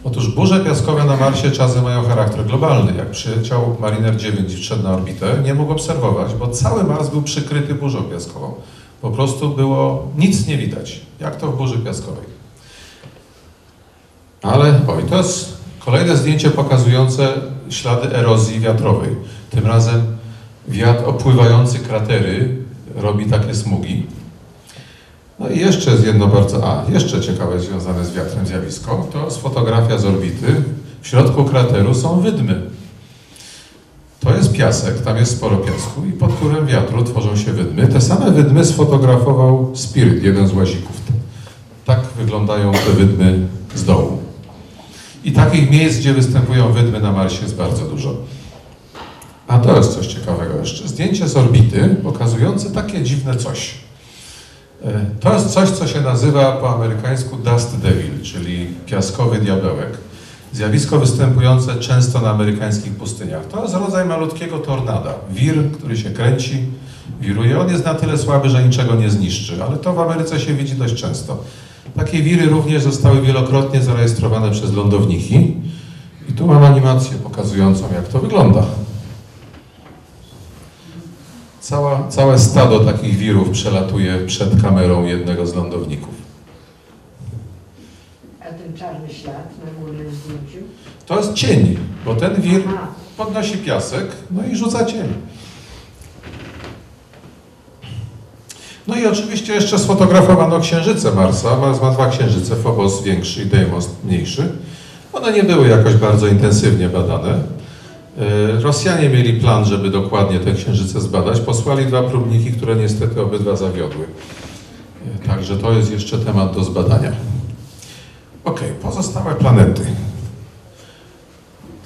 Otóż burze piaskowe na Marsie czasem mają charakter globalny. Jak przyleciał Mariner 9 i wszedł na orbitę, nie mógł obserwować, bo cały Mars był przykryty burzą piaskową. Po prostu było nic nie widać, jak to w burzy piaskowej. Ale, oj, to jest kolejne zdjęcie pokazujące ślady erozji wiatrowej. Tym razem wiatr opływający kratery robi takie smugi. No i jeszcze jedno bardzo, a jeszcze ciekawe związane z wiatrem zjawisko, to jest fotografia z orbity. W środku krateru są wydmy. To jest piasek, tam jest sporo piasku i pod wpływem wiatru tworzą się wydmy. Te same wydmy sfotografował Spirit, jeden z łazików. Tak wyglądają te wydmy z dołu. I takich miejsc, gdzie występują wydmy na Marsie jest bardzo dużo. A to jest coś ciekawego jeszcze. Zdjęcie z orbity pokazujące takie dziwne coś. E, To jest coś, co się nazywa po amerykańsku dust devil, czyli piaskowy diabełek. Zjawisko występujące często na amerykańskich pustyniach. To jest rodzaj malutkiego tornada. Wir, który się kręci, wiruje. On jest na tyle słaby, że niczego nie zniszczy, ale to w Ameryce się widzi dość często. Takie wiry również zostały wielokrotnie zarejestrowane przez lądowniki. I tu mam animację pokazującą, jak to wygląda. Cała, całe stado takich wirów przelatuje przed kamerą jednego z lądowników. A ten czarny ślad na górnym zdjęciu? To jest cień, bo ten wir podnosi piasek, no i rzuca cień. No i oczywiście jeszcze sfotografowano księżyce Marsa. Mars ma dwa księżyce, Phobos większy i Deimos mniejszy. One nie były jakoś bardzo intensywnie badane. E, Rosjanie mieli plan, żeby dokładnie te księżyce zbadać. Posłali dwa próbniki, które niestety obydwa zawiodły. E, Także to jest jeszcze temat do zbadania. Ok, pozostałe planety.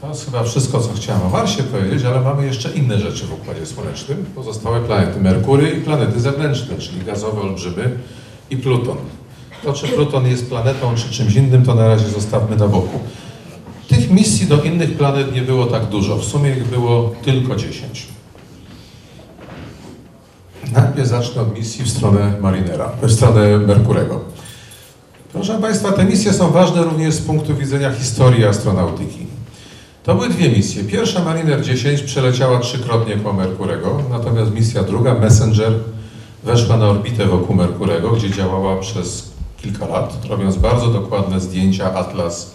To jest chyba wszystko, co chciałem o Marsie powiedzieć, ale mamy jeszcze inne rzeczy w Układzie Słonecznym. Pozostałe planety Merkury i planety zewnętrzne, czyli gazowe olbrzymy i Pluton. To, czy Pluton jest planetą, czy czymś innym, to na razie zostawmy na boku. Tych misji do innych planet nie było tak dużo. W sumie ich było tylko 10. Najpierw zacznę od misji w stronę Marinera, w stronę Merkurego. Proszę Państwa, te misje są ważne również z punktu widzenia historii astronautyki. To były dwie misje. Pierwsza Mariner 10 przeleciała trzykrotnie koło Merkurego, natomiast misja druga, Messenger, weszła na orbitę wokół Merkurego, gdzie działała przez kilka lat, robiąc bardzo dokładne zdjęcia, atlas,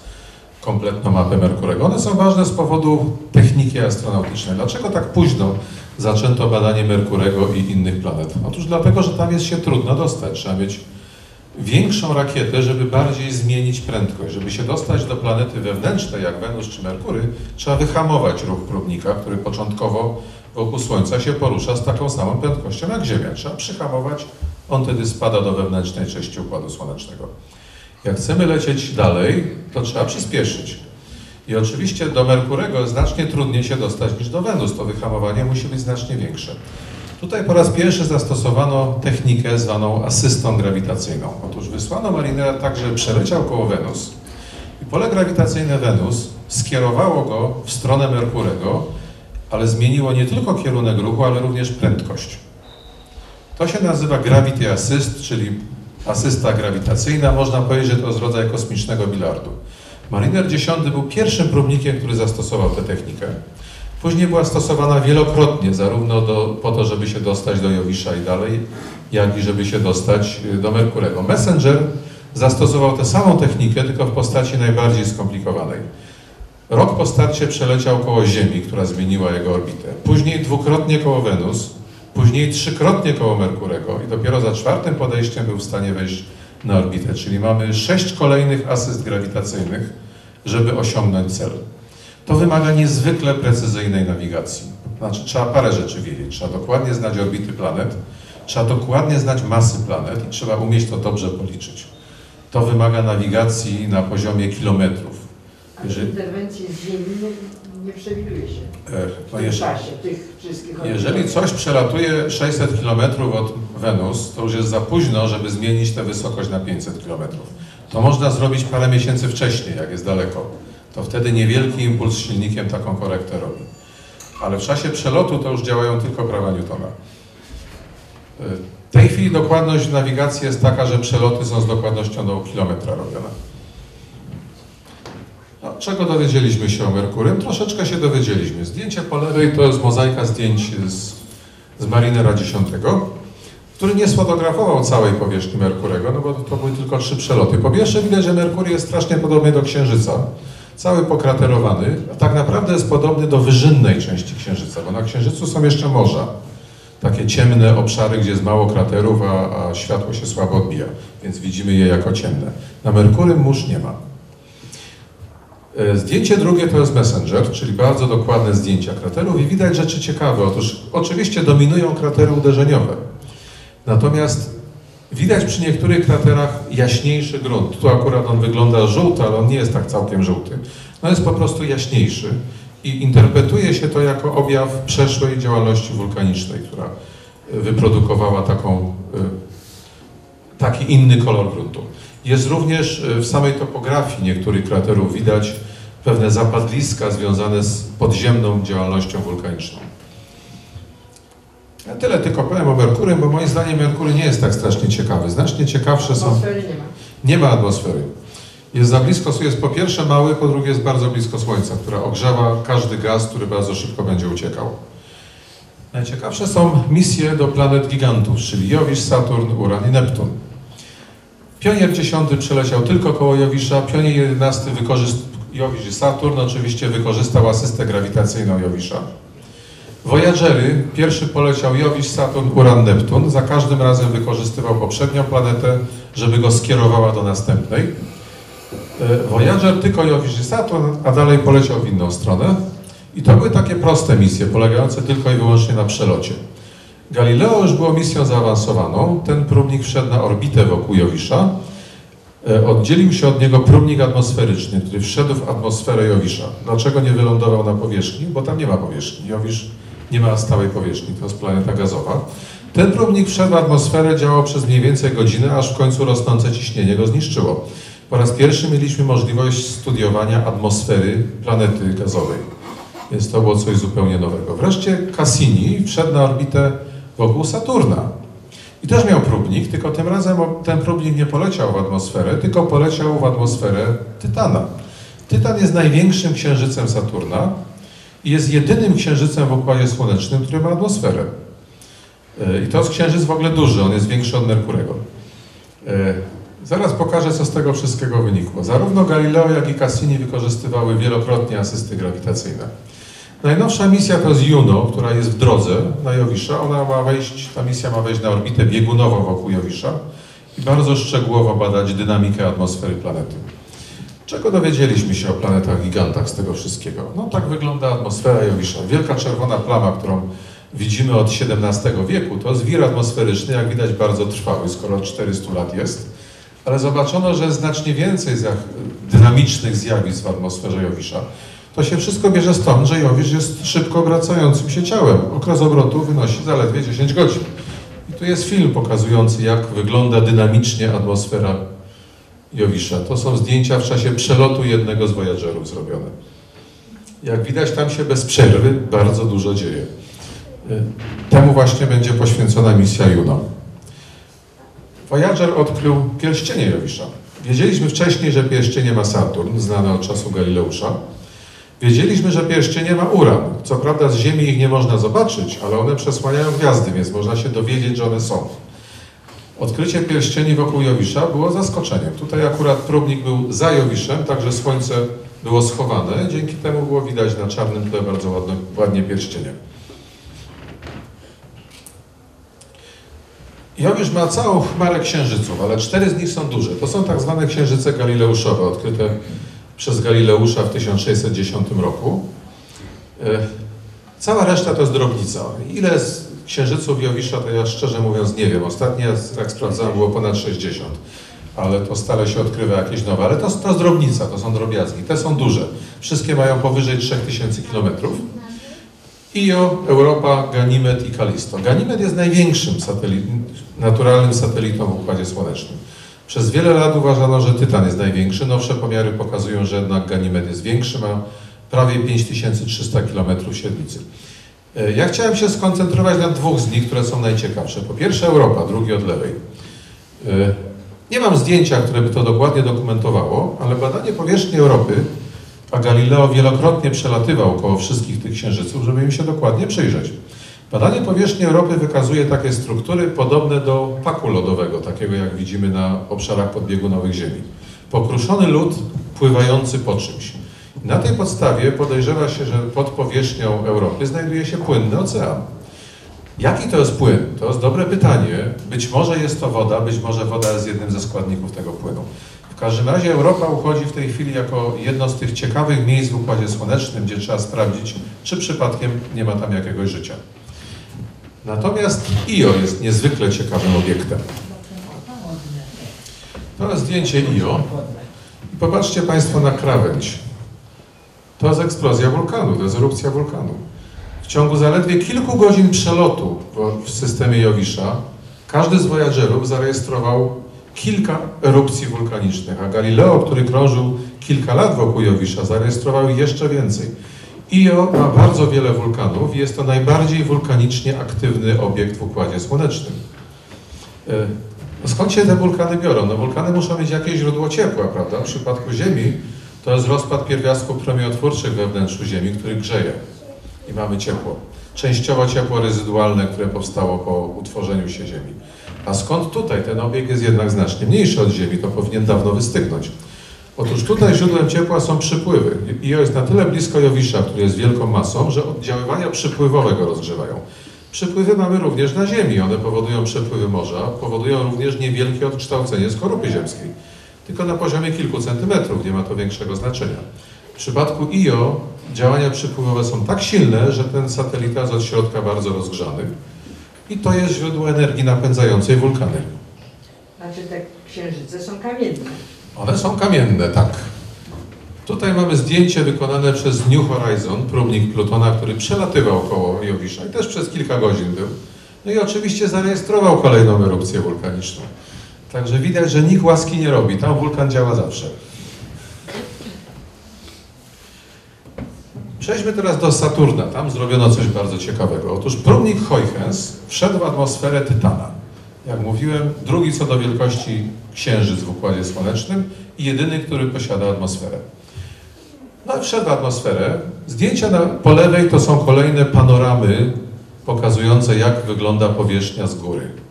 kompletną mapę Merkurego. One są ważne z powodu techniki astronautycznej. Dlaczego tak późno zaczęto badanie Merkurego i innych planet? Otóż dlatego, że tam jest się trudno dostać. Trzeba mieć większą rakietę, żeby bardziej zmienić prędkość. Żeby się dostać do planety wewnętrznej, jak Wenus czy Merkury, trzeba wyhamować ruch próbnika, który początkowo wokół Słońca się porusza z taką samą prędkością jak Ziemia. Trzeba przyhamować, on wtedy spada do wewnętrznej części Układu Słonecznego. Jak chcemy lecieć dalej, to trzeba przyspieszyć. I oczywiście do Merkurego znacznie trudniej się dostać niż do Wenus. To wyhamowanie musi być znacznie większe. Tutaj po raz pierwszy zastosowano technikę zwaną asystą grawitacyjną. Otóż wysłano Marinera tak, że przeleciał koło Wenus i pole grawitacyjne Wenus skierowało go w stronę Merkurego, ale zmieniło nie tylko kierunek ruchu, ale również prędkość. To się nazywa gravity assist, czyli asysta grawitacyjna. Można powiedzieć, że to jest rodzaj kosmicznego bilardu. Mariner 10 był pierwszym próbnikiem, który zastosował tę technikę. Później była stosowana wielokrotnie, zarówno do, po to, żeby się dostać do Jowisza i dalej, jak i żeby się dostać y, do Merkurego. Messenger zastosował tę samą technikę, tylko w postaci najbardziej skomplikowanej. Rok po starcie przeleciał koło Ziemi, która zmieniła jego orbitę. Później dwukrotnie koło Wenus, później trzykrotnie koło Merkurego i dopiero za czwartym podejściem był w stanie wejść na orbitę. Czyli mamy sześć kolejnych asyst grawitacyjnych, żeby osiągnąć cel. To wymaga niezwykle precyzyjnej nawigacji. Znaczy, trzeba parę rzeczy wiedzieć. Trzeba dokładnie znać orbity planet, trzeba dokładnie znać masy planet i trzeba umieć to dobrze policzyć. To wymaga nawigacji na poziomie kilometrów. A Jeżeli- interwencje z Ziemi nie, nie przewiduje się. E, w No tym jeżeli, czasie tych wszystkich jeżeli coś przelatuje 600 km od Wenus, to już jest za późno, żeby zmienić tę wysokość na 500 km. To można zrobić parę miesięcy wcześniej, jak jest daleko. To wtedy niewielki impuls silnikiem taką korektę robi. Ale w czasie przelotu to już działają tylko prawa Newtona. W tej chwili dokładność nawigacji jest taka, że przeloty są z dokładnością do kilometra robione. No, czego dowiedzieliśmy się o Merkurym? Troszeczkę się dowiedzieliśmy. Zdjęcie po lewej to jest mozaika zdjęć z, z Marinera X, który nie sfotografował całej powierzchni Merkurego, no bo to były tylko trzy przeloty. Po pierwsze widać, że Merkury jest strasznie podobny do Księżyca. Cały pokraterowany, a tak naprawdę jest podobny do wyżynnej części Księżyca, bo na Księżycu są jeszcze morza. Takie ciemne obszary, gdzie jest mało kraterów, a, a światło się słabo odbija, więc widzimy je jako ciemne. Na Merkurym mórz nie ma. E, Zdjęcie drugie to jest Messenger, czyli bardzo dokładne zdjęcia kraterów i widać rzeczy ciekawe. Otóż oczywiście dominują kratery uderzeniowe. Natomiast widać przy niektórych kraterach jaśniejszy grunt. Tu akurat on wygląda żółto, ale on nie jest tak całkiem żółty. No jest po prostu jaśniejszy i interpretuje się to jako objaw przeszłej działalności wulkanicznej, która e, wyprodukowała taką, e, taki inny kolor gruntu. Jest również e, w samej topografii niektórych kraterów widać pewne zapadliska związane z podziemną działalnością wulkaniczną. Ja tyle tylko powiem o Merkurym, bo moim zdaniem Merkury nie jest tak strasznie ciekawy. Znacznie ciekawsze są... Atmosfery nie ma. Nie ma atmosfery. Jest za blisko, jest po pierwsze mały, po drugie jest bardzo blisko Słońca, która ogrzewa każdy gaz, który bardzo szybko będzie uciekał. Najciekawsze są misje do planet gigantów, czyli Jowisz, Saturn, Uran i Neptun. Pionier 10 przeleciał tylko koło Jowisza, Pionier 11 wykorzystał, Jowisz i Saturn oczywiście wykorzystał asystę grawitacyjną Jowisza. Voyagery, pierwszy poleciał Jowisz, Saturn, Uran, Neptun, za każdym razem wykorzystywał poprzednią planetę, żeby go skierowała do następnej. E, Voyager tylko Jowisz i Saturn, a dalej poleciał w inną stronę. I to były takie proste misje, polegające tylko i wyłącznie na przelocie. Galileo już było misją zaawansowaną. Ten próbnik wszedł na orbitę wokół Jowisza. E, Oddzielił się od niego próbnik atmosferyczny, który wszedł w atmosferę Jowisza. Dlaczego nie wylądował na powierzchni? Bo tam nie ma powierzchni. Jowisz nie ma stałej powierzchni, to jest planeta gazowa. Ten próbnik wszedł w atmosferę, działał przez mniej więcej godzinę, aż w końcu rosnące ciśnienie go zniszczyło. Po raz pierwszy mieliśmy możliwość studiowania atmosfery planety gazowej. Więc to było coś zupełnie nowego. Wreszcie Cassini wszedł na orbitę wokół Saturna. I też miał próbnik, tylko tym razem ten próbnik nie poleciał w atmosferę, tylko poleciał w atmosferę Tytana. Tytan jest największym księżycem Saturna jest jedynym księżycem w Układzie Słonecznym, który ma atmosferę. E, I to jest księżyc w ogóle duży, on jest większy od Merkurego. E, Zaraz pokażę, co z tego wszystkiego wynikło. Zarówno Galileo, jak i Cassini wykorzystywały wielokrotnie asysty grawitacyjne. Najnowsza misja to jest Juno, która jest w drodze na Jowisza. Ona ma wejść, ta misja ma wejść na orbitę biegunową wokół Jowisza i bardzo szczegółowo badać dynamikę atmosfery planety. Czego dowiedzieliśmy się o planetach gigantach z tego wszystkiego? No tak wygląda atmosfera Jowisza. Wielka czerwona plama, którą widzimy od XVII wieku, to jest wir atmosferyczny, jak widać bardzo trwały, skoro od 400 lat jest. Ale zobaczono, że znacznie więcej dynamicznych zjawisk w atmosferze Jowisza. To się wszystko bierze stąd, że Jowisz jest szybko obracającym się ciałem. Okres obrotu wynosi zaledwie 10 godzin. I tu jest film pokazujący, jak wygląda dynamicznie atmosfera Jowisza. To są zdjęcia w czasie przelotu jednego z Voyagerów zrobione. Jak widać, tam się bez przerwy bardzo dużo dzieje. Y, Temu właśnie będzie poświęcona misja Juno. Voyager odkrył pierścienie Jowisza. Wiedzieliśmy wcześniej, że pierścienie ma Saturn, znane od czasu Galileusza. Wiedzieliśmy, że pierścienie ma Uran. Co prawda z Ziemi ich nie można zobaczyć, ale one przesłaniają gwiazdy, więc można się dowiedzieć, że one są. Odkrycie pierścieni wokół Jowisza było zaskoczeniem. Tutaj akurat próbnik był za Jowiszem, także słońce było schowane. Dzięki temu było widać na czarnym tle bardzo ładne, ładnie pierścienie. Jowisz ma całą chmarę księżyców, ale cztery z nich są duże. To są tak zwane księżyce galileuszowe, odkryte przez Galileusza w 1610 roku. E, Cała reszta to jest drobnica. Ile z księżyców Jowisza, to ja szczerze mówiąc nie wiem. Ostatni raz, jak sprawdzałem, było ponad 60. Ale to stale się odkrywa jakieś nowe. Ale to, to drobnica, to są drobiazgi. Te są duże. Wszystkie mają powyżej 3000 kilometrów. Io, Europa, Ganymed i Kalisto. Ganymed jest największym satelit, naturalnym satelitą w Układzie Słonecznym. Przez wiele lat uważano, że Tytan jest największy. Nowsze pomiary pokazują, że jednak Ganymed jest większy, ma prawie 5300 km średnicy. E, Ja chciałem się skoncentrować na dwóch z nich, które są najciekawsze. Po pierwsze Europa, drugi od lewej. E, Nie mam zdjęcia, które by to dokładnie dokumentowało, ale badanie powierzchni Europy, a Galileo wielokrotnie przelatywał koło wszystkich tych księżyców, żeby im się dokładnie przyjrzeć. Badanie powierzchni Europy wykazuje takie struktury podobne do paku lodowego, takiego jak widzimy na obszarach podbiegunowych Ziemi. Pokruszony lód pływający po czymś. Na tej podstawie podejrzewa się, że pod powierzchnią Europy znajduje się płynny ocean. Jaki to jest płyn? To jest dobre pytanie. Być może jest to woda, być może woda jest jednym ze składników tego płynu. W każdym razie Europa uchodzi w tej chwili jako jedno z tych ciekawych miejsc w Układzie Słonecznym, gdzie trzeba sprawdzić, czy przypadkiem nie ma tam jakiegoś życia. Natomiast Io jest niezwykle ciekawym obiektem. To jest zdjęcie Io. Popatrzcie Państwo na krawędź. To jest eksplozja wulkanu, to jest erupcja wulkanu. W ciągu zaledwie kilku godzin przelotu w- systemie Jowisza każdy z Voyagerów zarejestrował kilka erupcji wulkanicznych, a Galileo, który krążył kilka lat wokół Jowisza, zarejestrował jeszcze więcej. Io ma bardzo wiele wulkanów i jest to najbardziej wulkanicznie aktywny obiekt w Układzie Słonecznym. E, no Skąd się te wulkany biorą? No wulkany muszą mieć jakieś źródło ciepła, prawda? W przypadku Ziemi to jest rozpad pierwiastków promieniotwórczych we wnętrzu Ziemi, który grzeje i mamy ciepło. Częściowo ciepło rezydualne, które powstało po utworzeniu się Ziemi. A skąd tutaj? Ten obiekt jest jednak znacznie mniejszy od Ziemi, to powinien dawno wystygnąć. Otóż tutaj źródłem ciepła są przypływy. Io jest na tyle blisko Jowisza, który jest wielką masą, że oddziaływania przypływowe go rozgrzewają. Przypływy mamy również na Ziemi. One powodują przepływy morza, powodują również niewielkie odkształcenie skorupy ziemskiej. Tylko na poziomie kilku centymetrów, nie ma to większego znaczenia. W przypadku Io działania przypływowe są tak silne, że ten satelita jest od środka bardzo rozgrzany i to jest źródło energii napędzającej wulkany. Znaczy te księżyce są kamienne. One są kamienne, tak. Tutaj mamy zdjęcie wykonane przez New Horizon, próbnik Plutona, który przelatywał koło Jowisza i też przez kilka godzin był. No i oczywiście zarejestrował kolejną erupcję wulkaniczną. Także widać, że nikt łaski nie robi. Tam wulkan działa zawsze. Przejdźmy teraz do Saturna. Tam zrobiono coś bardzo ciekawego. Otóż próbnik Huygens wszedł w atmosferę Tytana. Jak mówiłem, drugi co do wielkości księżyc w Układzie Słonecznym i jedyny, który posiada atmosferę. No i wszedł w atmosferę. Zdjęcia na, po lewej to są kolejne panoramy pokazujące, jak wygląda powierzchnia z góry.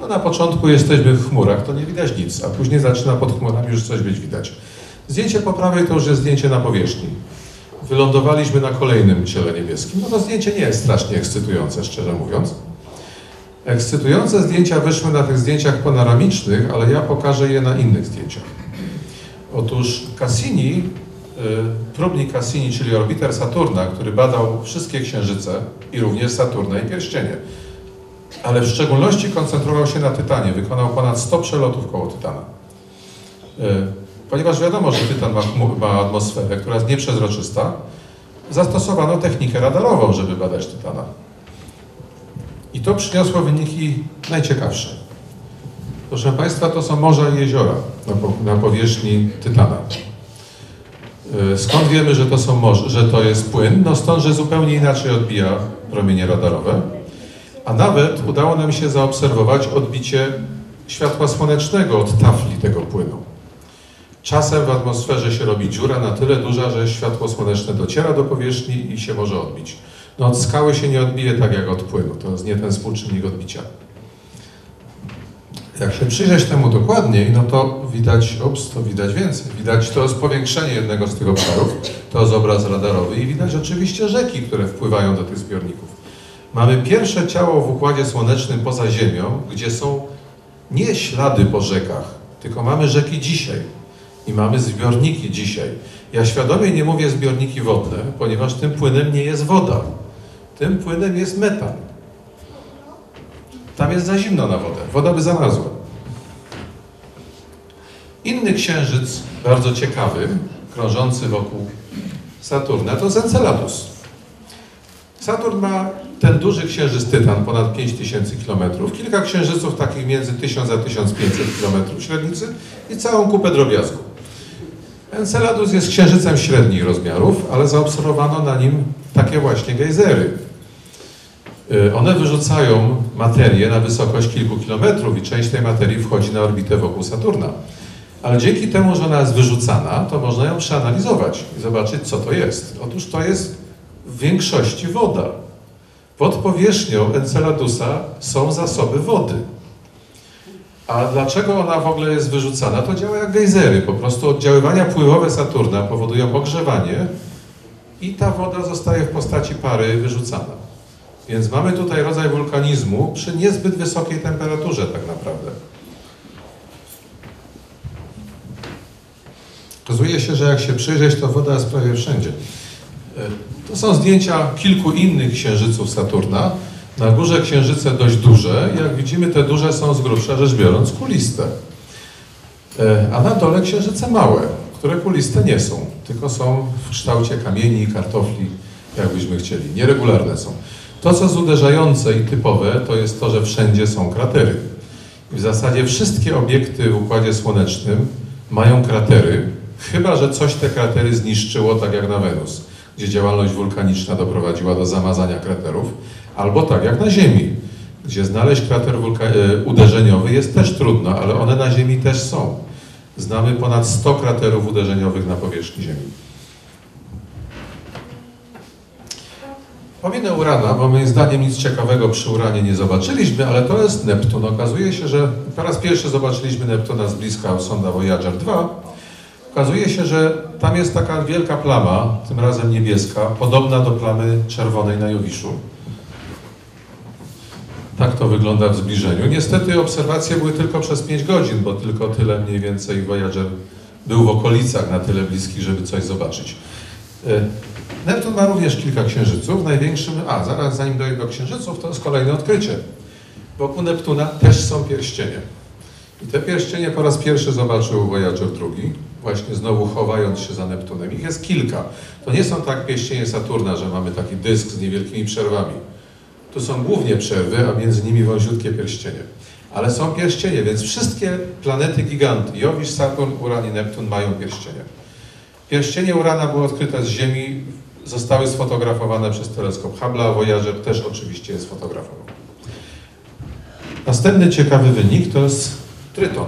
No na początku jesteśmy w chmurach, to nie widać nic, a później zaczyna pod chmurami już coś być widać. Zdjęcie po prawej to już jest zdjęcie na powierzchni. Wylądowaliśmy na kolejnym ciele niebieskim. No to zdjęcie nie jest strasznie ekscytujące, szczerze mówiąc. Ekscytujące zdjęcia wyszły na tych zdjęciach panoramicznych, ale ja pokażę je na innych zdjęciach. Otóż Cassini, y, próbnik Cassini, czyli orbiter Saturna, który badał wszystkie księżyce i również Saturna i pierścienie, ale w szczególności koncentrował się na Tytanie. Wykonał ponad 100 przelotów koło Tytana. Y, Ponieważ wiadomo, że Tytan ma, ma atmosferę, która jest nieprzezroczysta, zastosowano technikę radarową, żeby badać Tytana. I to przyniosło wyniki najciekawsze. Proszę Państwa, to są morza i jeziora na, po, na powierzchni Tytana. Y, Skąd wiemy, że to są morze, że to jest płyn? No stąd, że zupełnie inaczej odbija promienie radarowe. A nawet udało nam się zaobserwować odbicie światła słonecznego od tafli tego płynu. Czasem w atmosferze się robi dziura na tyle duża, że światło słoneczne dociera do powierzchni i się może odbić. No od skały się nie odbije tak jak od płynu, to jest nie ten współczynnik odbicia. Jak się przyjrzeć temu dokładniej, no to widać, ops, to widać więcej. Widać, to jest powiększenie jednego z tych obszarów, to jest obraz radarowy i widać oczywiście rzeki, które wpływają do tych zbiorników. Mamy pierwsze ciało w Układzie Słonecznym poza Ziemią, gdzie są nie ślady po rzekach, tylko mamy rzeki dzisiaj i mamy zbiorniki dzisiaj. Ja świadomie nie mówię zbiorniki wodne, ponieważ tym płynem nie jest woda. Tym płynem jest metan. Tam jest za zimno na wodę. Woda by zamarzła. Inny księżyc, bardzo ciekawy, krążący wokół Saturna, to Enceladus. Saturn ma ten duży księżyc Tytan, ponad 5000 km, kilka księżyców takich między 1000 a 1500 km średnicy i całą kupę drobiazgu. Enceladus jest księżycem średnich rozmiarów, ale zaobserwowano na nim takie właśnie gejzery. Y, One wyrzucają materię na wysokość kilku kilometrów i część tej materii wchodzi na orbitę wokół Saturna. Ale dzięki temu, że ona jest wyrzucana, to można ją przeanalizować i zobaczyć, co to jest. Otóż to jest w większości woda. Pod powierzchnią Enceladusa są zasoby wody. A dlaczego ona w ogóle jest wyrzucana? To działa jak gejzery. Po prostu oddziaływania pływowe Saturna powodują ogrzewanie i ta woda zostaje w postaci pary wyrzucana. Więc mamy tutaj rodzaj wulkanizmu przy niezbyt wysokiej temperaturze tak naprawdę. Okazuje się, że jak się przyjrzeć, to woda jest prawie wszędzie. E, To są zdjęcia kilku innych księżyców Saturna. Na górze księżyce dość duże. Jak widzimy, te duże są z grubsza rzecz biorąc kuliste. E, A na dole księżyce małe, które kuliste nie są, tylko są w kształcie kamieni, kartofli, jakbyśmy chcieli. Nieregularne są. To, co jest uderzające i typowe, to jest to, że wszędzie są kratery. I w zasadzie wszystkie obiekty w Układzie Słonecznym mają kratery, chyba że coś te kratery zniszczyło, tak jak na Wenus, gdzie działalność wulkaniczna doprowadziła do zamazania kraterów, albo tak jak na Ziemi, gdzie znaleźć krater e, uderzeniowy jest też trudno, ale one na Ziemi też są. Znamy ponad 100 kraterów uderzeniowych na powierzchni Ziemi. Pominę Urana, bo moim zdaniem nic ciekawego przy Uranie nie zobaczyliśmy, ale to jest Neptun. Okazuje się, że po raz pierwszy zobaczyliśmy Neptuna z bliska sonda Voyager 2. Okazuje się, że tam jest taka wielka plama, tym razem niebieska, podobna do plamy czerwonej na Jowiszu. Tak to wygląda w zbliżeniu. Niestety obserwacje były tylko przez 5 godzin, bo tylko tyle mniej więcej Voyager był w okolicach na tyle bliski, żeby coś zobaczyć. E, Neptun ma również kilka księżyców. Największym, a zaraz zanim dojdę do księżyców, to jest kolejne odkrycie. Wokół Neptuna też są pierścienie. I te pierścienie po raz pierwszy zobaczył Voyager II, właśnie znowu chowając się za Neptunem. Ich jest kilka. To nie są tak pierścienie Saturna, że mamy taki dysk z niewielkimi przerwami. Tu są głównie przerwy, a między nimi wąziutkie pierścienie. Ale są pierścienie, więc wszystkie planety giganty, Jowisz, Saturn, Uran i Neptun mają pierścienie. Pierścienie Urana było odkryte z Ziemi, zostały sfotografowane przez teleskop Hubble'a, Voyager też oczywiście je sfotografował. Następny ciekawy wynik to jest Tryton.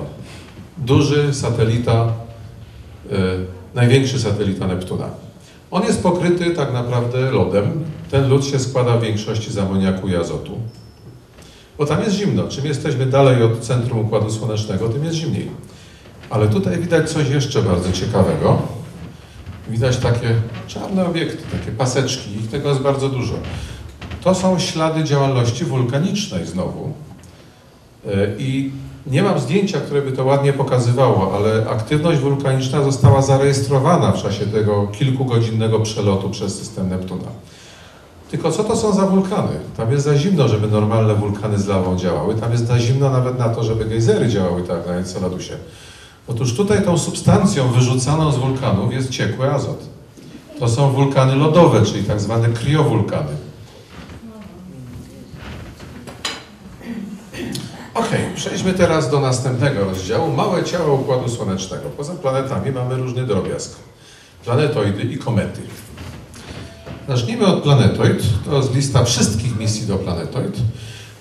Duży satelita, największy satelita Neptuna. On jest pokryty tak naprawdę lodem. Ten lód się składa w większości z amoniaku i azotu. Bo tam jest zimno. Czym jesteśmy dalej od centrum Układu Słonecznego, tym jest zimniej. Ale tutaj widać coś jeszcze bardzo ciekawego. Widać takie czarne obiekty, takie paseczki, ich tego jest bardzo dużo. To są ślady działalności wulkanicznej znowu. E, I nie mam zdjęcia, które by to ładnie pokazywało, ale aktywność wulkaniczna została zarejestrowana w czasie tego kilkugodzinnego przelotu przez system Neptuna. Tylko co to są za wulkany? Tam jest za zimno, żeby normalne wulkany z lawą działały. Tam jest za zimno nawet na to, żeby gejzery działały tak na Enceladusie. Otóż tutaj tą substancją wyrzucaną z wulkanów jest ciekły azot. To są wulkany lodowe, czyli tak zwane kriowulkany. Okej, przejdźmy teraz do następnego rozdziału. Małe ciała Układu Słonecznego. Poza planetami mamy różny drobiazg. Planetoidy i komety. Zacznijmy od planetoid. To jest lista wszystkich misji do planetoid.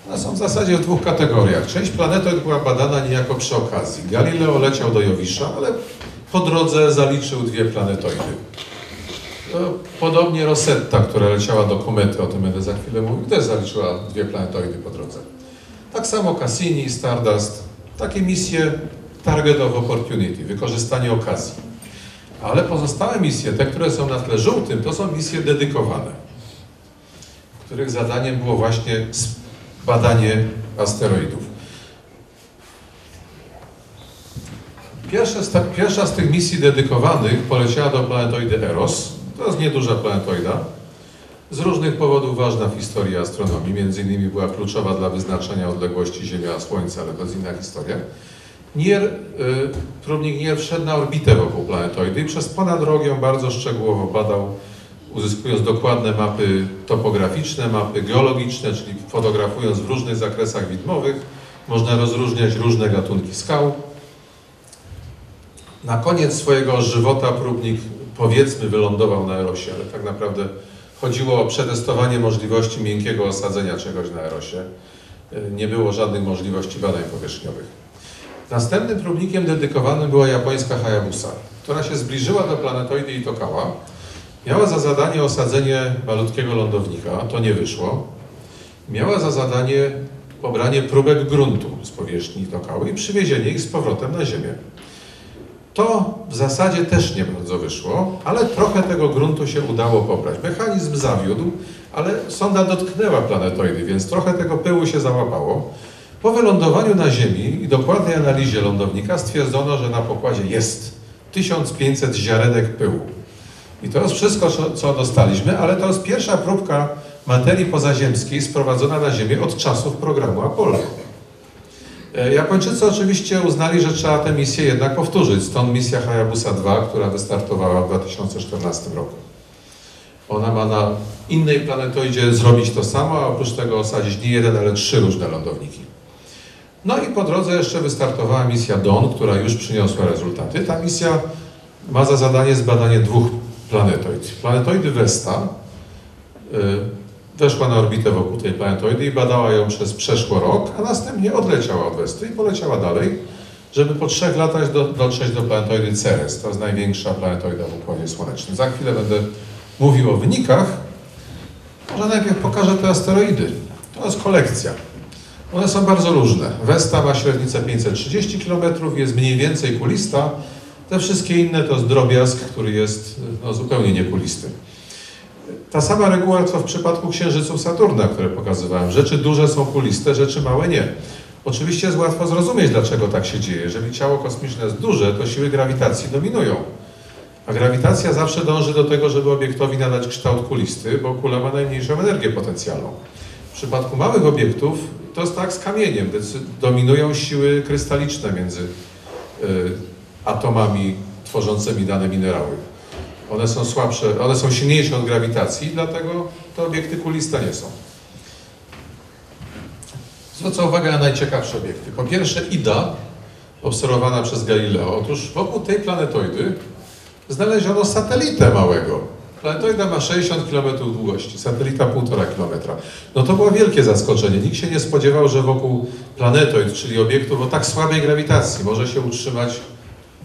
One są w zasadzie w dwóch kategoriach. Część planetoid była badana niejako przy okazji. Galileo leciał do Jowisza, ale po drodze zaliczył dwie planetoidy. Podobnie Rosetta, która leciała do komety, o tym będę za chwilę mówił, też zaliczyła dwie planetoidy po drodze. Tak samo Cassini, Stardust, takie misje Target of Opportunity, wykorzystanie okazji. Ale pozostałe misje, te, które są na tle żółtym, to są misje dedykowane, których zadaniem było właśnie badanie asteroidów. Pierwsza z, ta, pierwsza z tych misji dedykowanych poleciała do planetoidy Eros. To jest nieduża planetoida. Z różnych powodów ważna w historii astronomii. Między innymi była kluczowa dla wyznaczenia odległości Ziemia a Słońca, ale to jest inna historia. Nier, y, próbnik Nier wszedł na orbitę wokół planetoidy i przez ponad rok ją bardzo szczegółowo badał, uzyskując dokładne mapy topograficzne, mapy geologiczne, czyli fotografując w różnych zakresach widmowych, można rozróżniać różne gatunki skał. Na koniec swojego żywota próbnik powiedzmy wylądował na Erosie, ale tak naprawdę chodziło o przetestowanie możliwości miękkiego osadzenia czegoś na Erosie. Nie było żadnych możliwości badań powierzchniowych. Następnym próbnikiem dedykowanym była japońska Hayabusa, która się zbliżyła do planetoidy Itokawa. Miała za zadanie osadzenie malutkiego lądownika, to nie wyszło. Miała za zadanie pobranie próbek gruntu z powierzchni Itokały i przywiezienie ich z powrotem na Ziemię. To w zasadzie też nie bardzo wyszło, ale trochę tego gruntu się udało pobrać. Mechanizm zawiódł, ale sonda dotknęła planetoidy, więc trochę tego pyłu się załapało. Po wylądowaniu na Ziemi i dokładnej analizie lądownika stwierdzono, że na pokładzie jest 1500 ziarenek pyłu. I to jest wszystko, co- dostaliśmy, ale to jest pierwsza próbka materii pozaziemskiej sprowadzona na Ziemię od czasów programu Apollo. E, Japończycy oczywiście uznali, że trzeba tę misję jednak powtórzyć, stąd misja Hayabusa 2, która wystartowała w 2014 roku. Ona ma na innej planetoidzie zrobić to samo, a oprócz tego osadzić nie jeden, ale trzy różne lądowniki. No i po drodze jeszcze wystartowała misja DON, która już przyniosła rezultaty. Ta misja ma za zadanie zbadanie dwóch planetoid. Planetoidy Vesta y, weszła na orbitę wokół tej planetoidy i badała ją przez przeszło rok, a następnie odleciała od Westy i poleciała dalej, żeby po trzech latach do, dotrzeć do planetoidy Ceres. To jest największa planetoida w Układzie Słonecznym. Za chwilę będę mówił o wynikach. Może najpierw pokażę te asteroidy. To jest kolekcja. One są bardzo różne. Westa ma średnicę 530 km, jest mniej więcej kulista. Te wszystkie inne to jest drobiazg, który jest no, zupełnie niekulisty. Ta sama reguła co w przypadku księżyców Saturna, które pokazywałem. Rzeczy duże są kuliste, rzeczy małe nie. Oczywiście jest łatwo zrozumieć, dlaczego tak się dzieje. Jeżeli ciało kosmiczne jest duże, to siły grawitacji dominują. A grawitacja zawsze dąży do tego, żeby obiektowi nadać kształt kulisty, bo kula ma najmniejszą energię potencjalną. W przypadku małych obiektów to jest tak z kamieniem. Dominują siły krystaliczne między y, atomami tworzącymi dane minerały. One są słabsze, one są silniejsze od grawitacji, dlatego te obiekty kuliste nie są. Zwrócę uwagę na najciekawsze obiekty. Po pierwsze Ida, obserwowana przez Galileo. Otóż wokół tej planetoidy znaleziono satelitę małego. Planetoida ma 60 km długości, satelita 1,5 km. No to było wielkie zaskoczenie. Nikt się nie spodziewał, że wokół planetoid, czyli obiektów o tak słabej grawitacji, może się utrzymać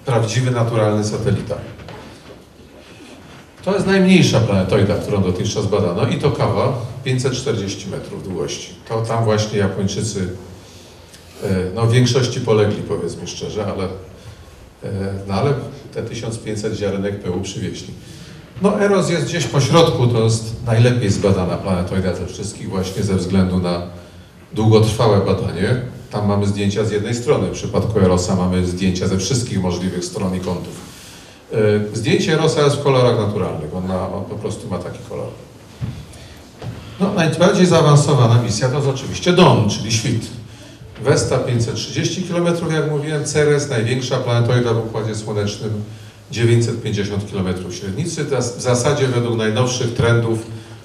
prawdziwy, naturalny satelita. To jest najmniejsza planetoida, którą dotychczas badano i to kawa 540 metrów długości. To tam właśnie Japończycy e, no, w większości polegli, powiedzmy szczerze, ale, e, no, ale te 1500 ziarenek pyłu przywieźli. No Eros jest gdzieś po środku, to jest najlepiej zbadana planetoida ze wszystkich właśnie ze względu na długotrwałe badanie. Tam mamy zdjęcia z jednej strony, w przypadku Erosa mamy zdjęcia ze wszystkich możliwych stron i kątów. E, Zdjęcie Erosa jest w kolorach naturalnych, on, ma, on po prostu ma taki kolor. No, najbardziej zaawansowana misja to jest oczywiście DON, czyli świt. Vesta 530 km, jak mówiłem, Ceres, największa planetoida w Układzie Słonecznym, 950 km średnicy. W zasadzie według najnowszych trendów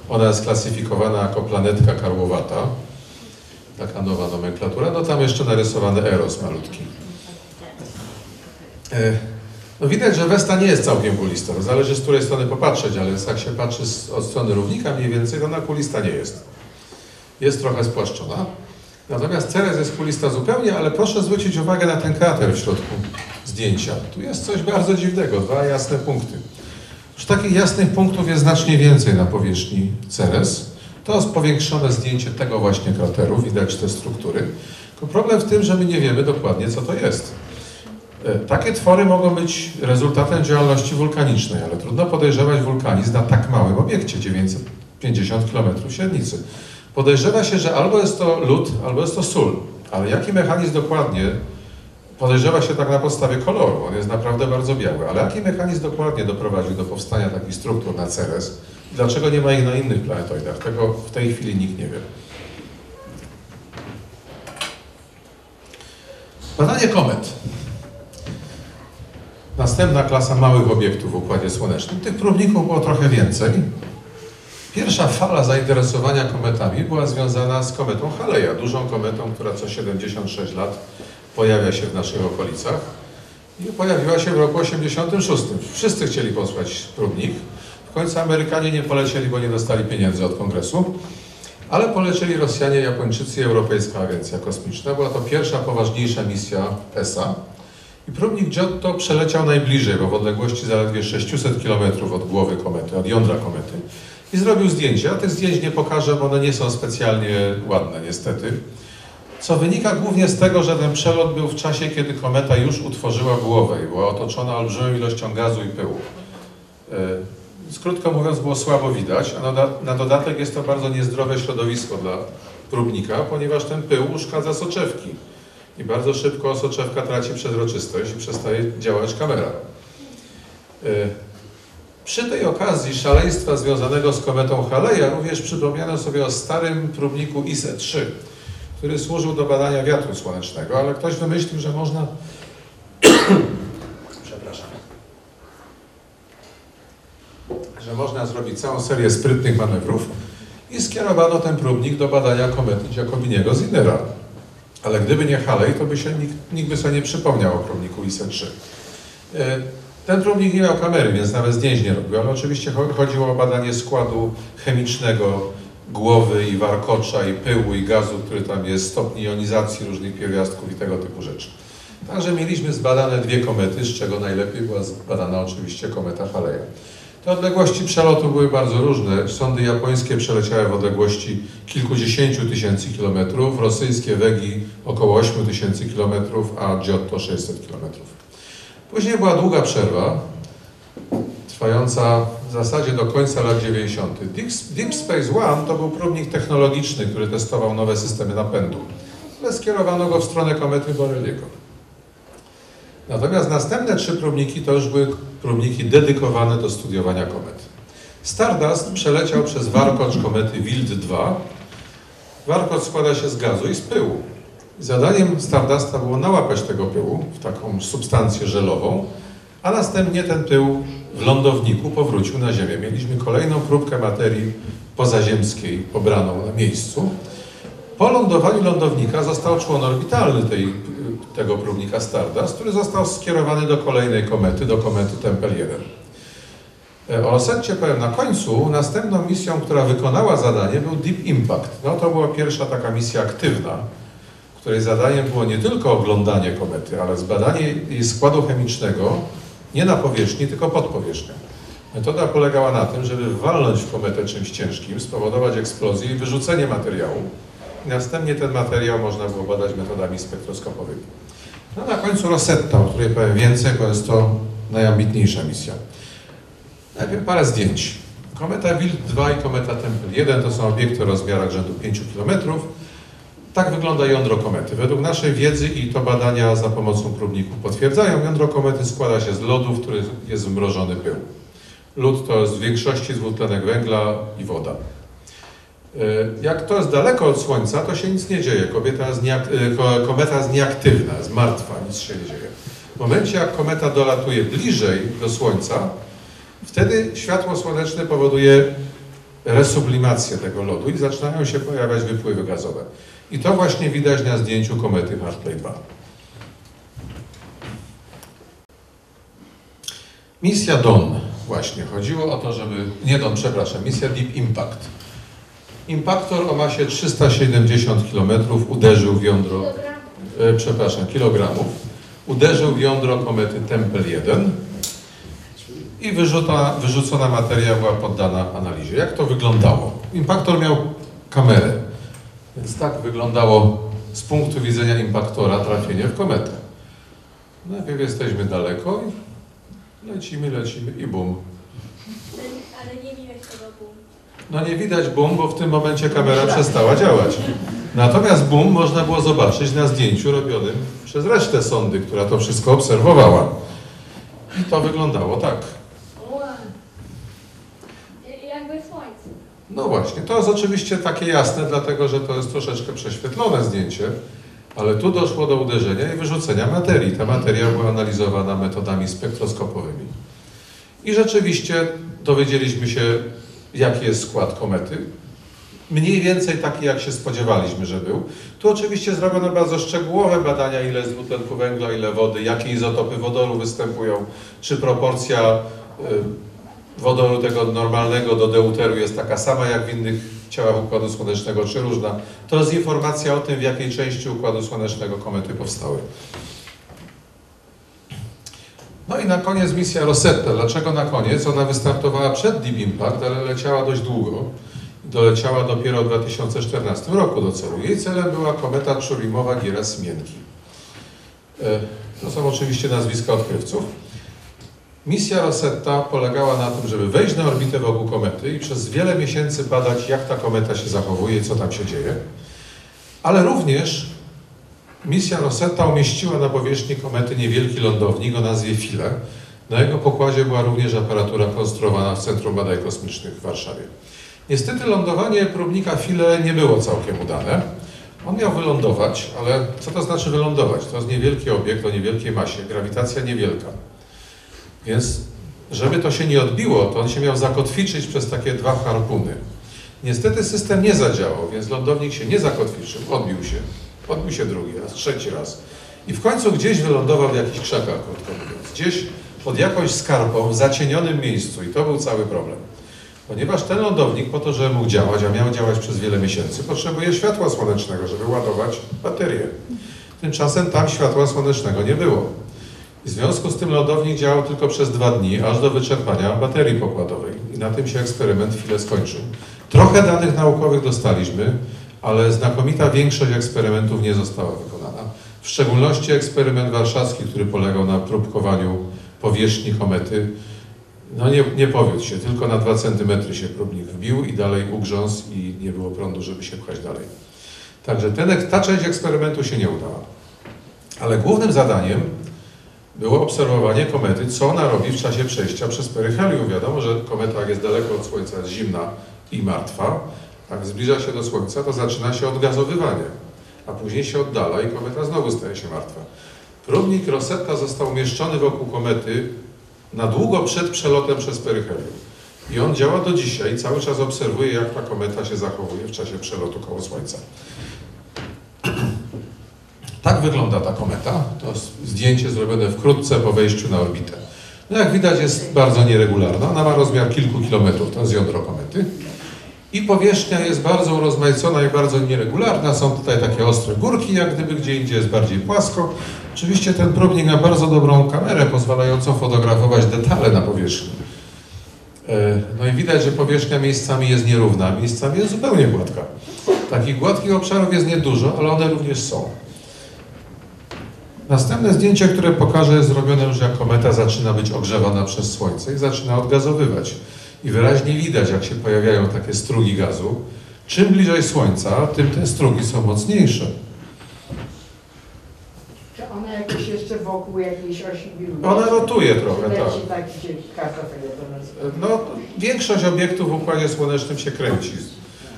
ona jest klasyfikowana jako planetka karłowata. Taka nowa nomenklatura. No tam jeszcze narysowany Eros malutki. No widać, że Westa nie jest całkiem kulista. To zależy z której strony popatrzeć, ale jak się patrzy z, od strony równika mniej więcej, to ona kulista nie jest. Jest trochę spłaszczona. Natomiast Ceres jest kulista zupełnie, ale proszę zwrócić uwagę na ten krater w środku zdjęcia. Tu jest coś bardzo dziwnego, dwa jasne punkty. Już takich jasnych punktów jest znacznie więcej na powierzchni Ceres. To jest powiększone zdjęcie tego właśnie krateru, widać te struktury. Tylko problem w tym, że my nie wiemy dokładnie, co to jest. E, Takie twory mogą być rezultatem działalności wulkanicznej, ale trudno podejrzewać wulkanizm na tak małym obiekcie, 950 km średnicy. Podejrzewa się, że albo jest to lód, albo jest to sól, ale jaki mechanizm dokładnie, podejrzewa się tak na podstawie koloru, on jest naprawdę bardzo biały, ale jaki mechanizm dokładnie doprowadził do powstania takich struktur na Ceres dlaczego nie ma ich na innych planetoidach, tego w tej chwili nikt nie wie. Badanie komet. Następna klasa małych obiektów w Układzie Słonecznym. Tych próbników było trochę więcej. Pierwsza fala zainteresowania kometami była związana z kometą Haleja, dużą kometą, która co 76 lat pojawia się w naszych okolicach. I pojawiła się w roku 86. Wszyscy chcieli posłać próbnik. W końcu Amerykanie nie polecieli, bo nie dostali pieniędzy od kongresu. Ale polecieli Rosjanie, Japończycy i Europejska Agencja Kosmiczna. Była to pierwsza poważniejsza misja ESA. I próbnik Giotto przeleciał najbliżej, bo w odległości zaledwie 600 km od głowy komety, od jądra komety. I zrobił zdjęcia. Tych zdjęć nie pokażę, bo one nie są specjalnie ładne, niestety. Co wynika głównie z tego, że ten przelot był w czasie, kiedy kometa już utworzyła głowę i była otoczona olbrzymią ilością gazu i pyłu. E, Więc krótko mówiąc, było słabo widać, a na dodatek jest to bardzo niezdrowe środowisko dla próbnika, ponieważ ten pył uszkadza soczewki i bardzo szybko soczewka traci przezroczystość i przestaje działać kamera. E, Przy tej okazji szaleństwa związanego z kometą Haleja również przypomniano sobie o starym próbniku ISE-3, który służył do badania wiatru słonecznego, ale ktoś wymyślił, że można. Przepraszam. Że można zrobić całą serię sprytnych manewrów i skierowano ten próbnik do badania komety Giacobiniego Zinera. Ale gdyby nie Halley, to by się nikt, nikt by sobie nie przypomniał o próbniku ISE-3. E, Ten próbnik nie miał kamery, więc nawet zdjęć nie robił, ale oczywiście cho- chodziło o badanie składu chemicznego głowy i warkocza i pyłu i gazu, który tam jest, stopni jonizacji różnych pierwiastków i tego typu rzeczy. Także mieliśmy zbadane dwie komety, z czego najlepiej była zbadana oczywiście kometa Haleja. Te odległości przelotu były bardzo różne. Sondy japońskie przeleciały w odległości kilkudziesięciu tysięcy kilometrów, rosyjskie Wegi około 8 tysięcy kilometrów, a Giotto 600 kilometrów. Później była długa przerwa, trwająca w zasadzie do końca lat 90. Deep, Space One to był próbnik technologiczny, który testował nowe systemy napędu, ale skierowano go w stronę komety Borrelliego. Natomiast następne trzy próbniki to już były próbniki dedykowane do studiowania komet. Stardust przeleciał przez warkocz komety Wild-2. Warkocz składa się z gazu i z pyłu. Zadaniem Stardusta było nałapać tego pyłu w taką substancję żelową, a następnie ten pył w lądowniku powrócił na Ziemię. Mieliśmy kolejną próbkę materii pozaziemskiej pobraną na miejscu. Po lądowaniu lądownika został człon orbitalny tej, tego próbnika Stardust, który został skierowany do kolejnej komety, do komety Tempel 1. E, O Osetcie powiem na końcu. Następną misją, która wykonała zadanie, był Deep Impact. No to była pierwsza taka misja aktywna, której zadaniem było nie tylko oglądanie komety, ale zbadanie jej składu chemicznego nie na powierzchni, tylko pod powierzchnią. Metoda polegała na tym, żeby walnąć w kometę czymś ciężkim, spowodować eksplozję i wyrzucenie materiału. Następnie ten materiał można było badać metodami spektroskopowymi. No na końcu Rosetta, o której powiem więcej, bo jest to najambitniejsza misja. Najpierw parę zdjęć. Kometa Wild-2 i kometa Tempel-1 to są obiekty o rozmiarach rzędu 5 km. Tak wygląda jądro komety. Według naszej wiedzy i to badania za pomocą próbników potwierdzają, jądro komety składa się z lodu, w którym jest zmrożony pył. Lód to jest w większości dwutlenek węgla i woda. E, Jak to jest daleko od Słońca, to się nic nie dzieje. Jest nieak- e, ko- kometa jest nieaktywna, jest martwa, nic się nie dzieje. W momencie, jak kometa dolatuje bliżej do Słońca, wtedy światło słoneczne powoduje resublimację tego lodu i zaczynają się pojawiać wypływy gazowe. I to właśnie widać na zdjęciu komety Hartley 2. Misja Dawn właśnie. Chodziło o to, żeby... Nie Dawn, przepraszam. Misja Deep Impact. Impaktor o masie 370 km uderzył w jądro... E, przepraszam, kilogramów. Uderzył w jądro komety Tempel 1 i wyrzuta, wyrzucona materia była poddana analizie. Jak to wyglądało? Impaktor miał kamerę, więc tak wyglądało z punktu widzenia impaktora trafienie w kometę. Najpierw jesteśmy daleko i lecimy, lecimy i bum. Ale nie widać tego boom. No nie widać bum, bo w tym momencie kamera przestała działać. Natomiast bum można było zobaczyć na zdjęciu robionym przez resztę sondy, która to wszystko obserwowała. I to wyglądało tak. Jakby słońce. No właśnie, to jest oczywiście takie jasne, dlatego że to jest troszeczkę prześwietlone zdjęcie, Ale tu doszło do uderzenia i wyrzucenia materii. Ta materia była analizowana metodami spektroskopowymi. I rzeczywiście dowiedzieliśmy się, jaki jest skład komety. Mniej więcej taki, jak się spodziewaliśmy, że był. Tu oczywiście zrobiono bardzo szczegółowe badania, ile jest dwutlenku węgla, ile wody, jakie izotopy wodoru występują, czy proporcja y, wodoru tego normalnego do deuteru jest taka sama jak w innych ciałach Układu Słonecznego, czy różna. To jest informacja o tym, w jakiej części Układu Słonecznego komety powstały. No i na koniec misja Rosetta. Dlaczego na koniec? Ona wystartowała przed Deep Impact, ale leciała dość długo. Doleciała dopiero w 2014 roku do celu. Jej celem była kometa Czurimowa-Gerasimenki. E, To są oczywiście nazwiska odkrywców. Misja Rosetta polegała na tym, żeby wejść na orbitę wokół komety i przez wiele miesięcy badać, jak ta kometa się zachowuje co tam się dzieje. Ale również misja Rosetta umieściła na powierzchni komety niewielki lądownik o nazwie Philae. Na jego pokładzie była również aparatura konstruowana w Centrum Badań Kosmicznych w Warszawie. Niestety lądowanie próbnika Philae nie było całkiem udane. On miał wylądować, ale co to znaczy wylądować? To jest niewielki obiekt o niewielkiej masie, grawitacja niewielka. Więc żeby to się nie odbiło, to on się miał zakotwiczyć przez takie dwa harpuny. Niestety system nie zadziałał, więc lądownik się nie zakotwiczył, odbił się. Odbił się drugi raz, trzeci raz. I w końcu gdzieś wylądował w jakichś krzakach, krótko mówiąc. Gdzieś pod jakąś skarpą, w zacienionym miejscu. I to był cały problem. Ponieważ ten lądownik po to, żeby mógł działać, a miał działać przez wiele miesięcy, potrzebuje światła słonecznego, żeby ładować baterię. Tymczasem tam światła słonecznego nie było. W związku z tym lądownik działał tylko przez dwa dni, aż do wyczerpania baterii pokładowej. I na tym się eksperyment chwilę skończył. Trochę danych naukowych dostaliśmy, ale znakomita większość eksperymentów nie została wykonana. W szczególności eksperyment warszawski, który polegał na próbkowaniu powierzchni komety, no nie, nie powiódł się, tylko na 2 cm się próbnik wbił i dalej ugrzązł i nie było prądu, żeby się pchać dalej. Także ten, ta część eksperymentu się nie udała. Ale głównym zadaniem było obserwowanie komety, co ona robi w czasie przejścia przez peryhelium. Wiadomo, że kometa jest daleko od Słońca, jest zimna i martwa. Jak zbliża się do Słońca, to zaczyna się odgazowywanie, a później się oddala i kometa znowu staje się martwa. Próbnik Rosetta został umieszczony wokół komety na długo przed przelotem przez peryhelium. I on działa do dzisiaj, cały czas obserwuje, jak ta kometa się zachowuje w czasie przelotu koło Słońca. Tak wygląda ta kometa. To zdjęcie zrobione wkrótce po wejściu na orbitę. No jak widać jest bardzo nieregularna. Ona ma rozmiar kilku kilometrów, to jest jądro komety. I powierzchnia jest bardzo urozmaicona i bardzo nieregularna. Są tutaj takie ostre górki, jak gdyby gdzie indziej jest bardziej płasko. Oczywiście ten próbnik ma bardzo dobrą kamerę pozwalającą fotografować detale na powierzchni. E, No i widać, że powierzchnia miejscami jest nierówna, miejscami jest zupełnie gładka. Takich gładkich obszarów jest niedużo, ale one również są. Następne zdjęcie, które pokażę, jest zrobione już jak kometa zaczyna być ogrzewana przez Słońce i zaczyna odgazowywać. I wyraźnie widać, jak się pojawiają takie strugi gazu. Czym bliżej Słońca, tym te strugi są mocniejsze. Czy ona jakoś jeszcze wokół jakiejś osi wiruje? Ona rotuje trochę, tak. Tak, No, większość obiektów w Układzie Słonecznym się kręci.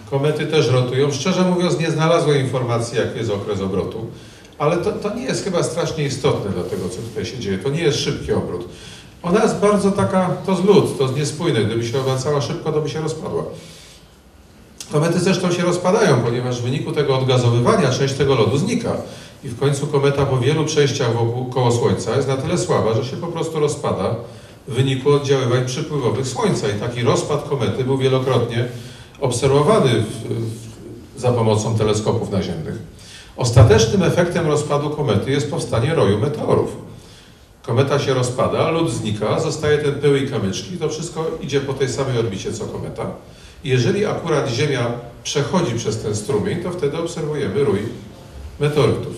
Komety też rotują. Szczerze mówiąc, nie znalazłem informacji, jaki jest okres obrotu, ale to, to nie jest chyba strasznie istotne dla tego, co tutaj się dzieje. To nie jest szybki obrót. Ona jest bardzo taka, to z to jest niespójne. Gdyby się obracała szybko, to by się rozpadła. Komety zresztą się rozpadają, ponieważ w wyniku tego odgazowywania część tego lodu znika. I w końcu kometa po wielu przejściach wokół, koło Słońca jest na tyle słaba, że się po prostu rozpada w wyniku oddziaływań przypływowych Słońca. I taki rozpad komety był wielokrotnie obserwowany w, w, za pomocą teleskopów naziemnych. Ostatecznym efektem rozpadu komety jest powstanie roju meteorów. Kometa się rozpada, lód znika, zostaje ten pył i kamyczki, to wszystko idzie po tej samej orbicie co kometa. Jeżeli akurat Ziemia przechodzi przez ten strumień, to wtedy obserwujemy rój meteorytów.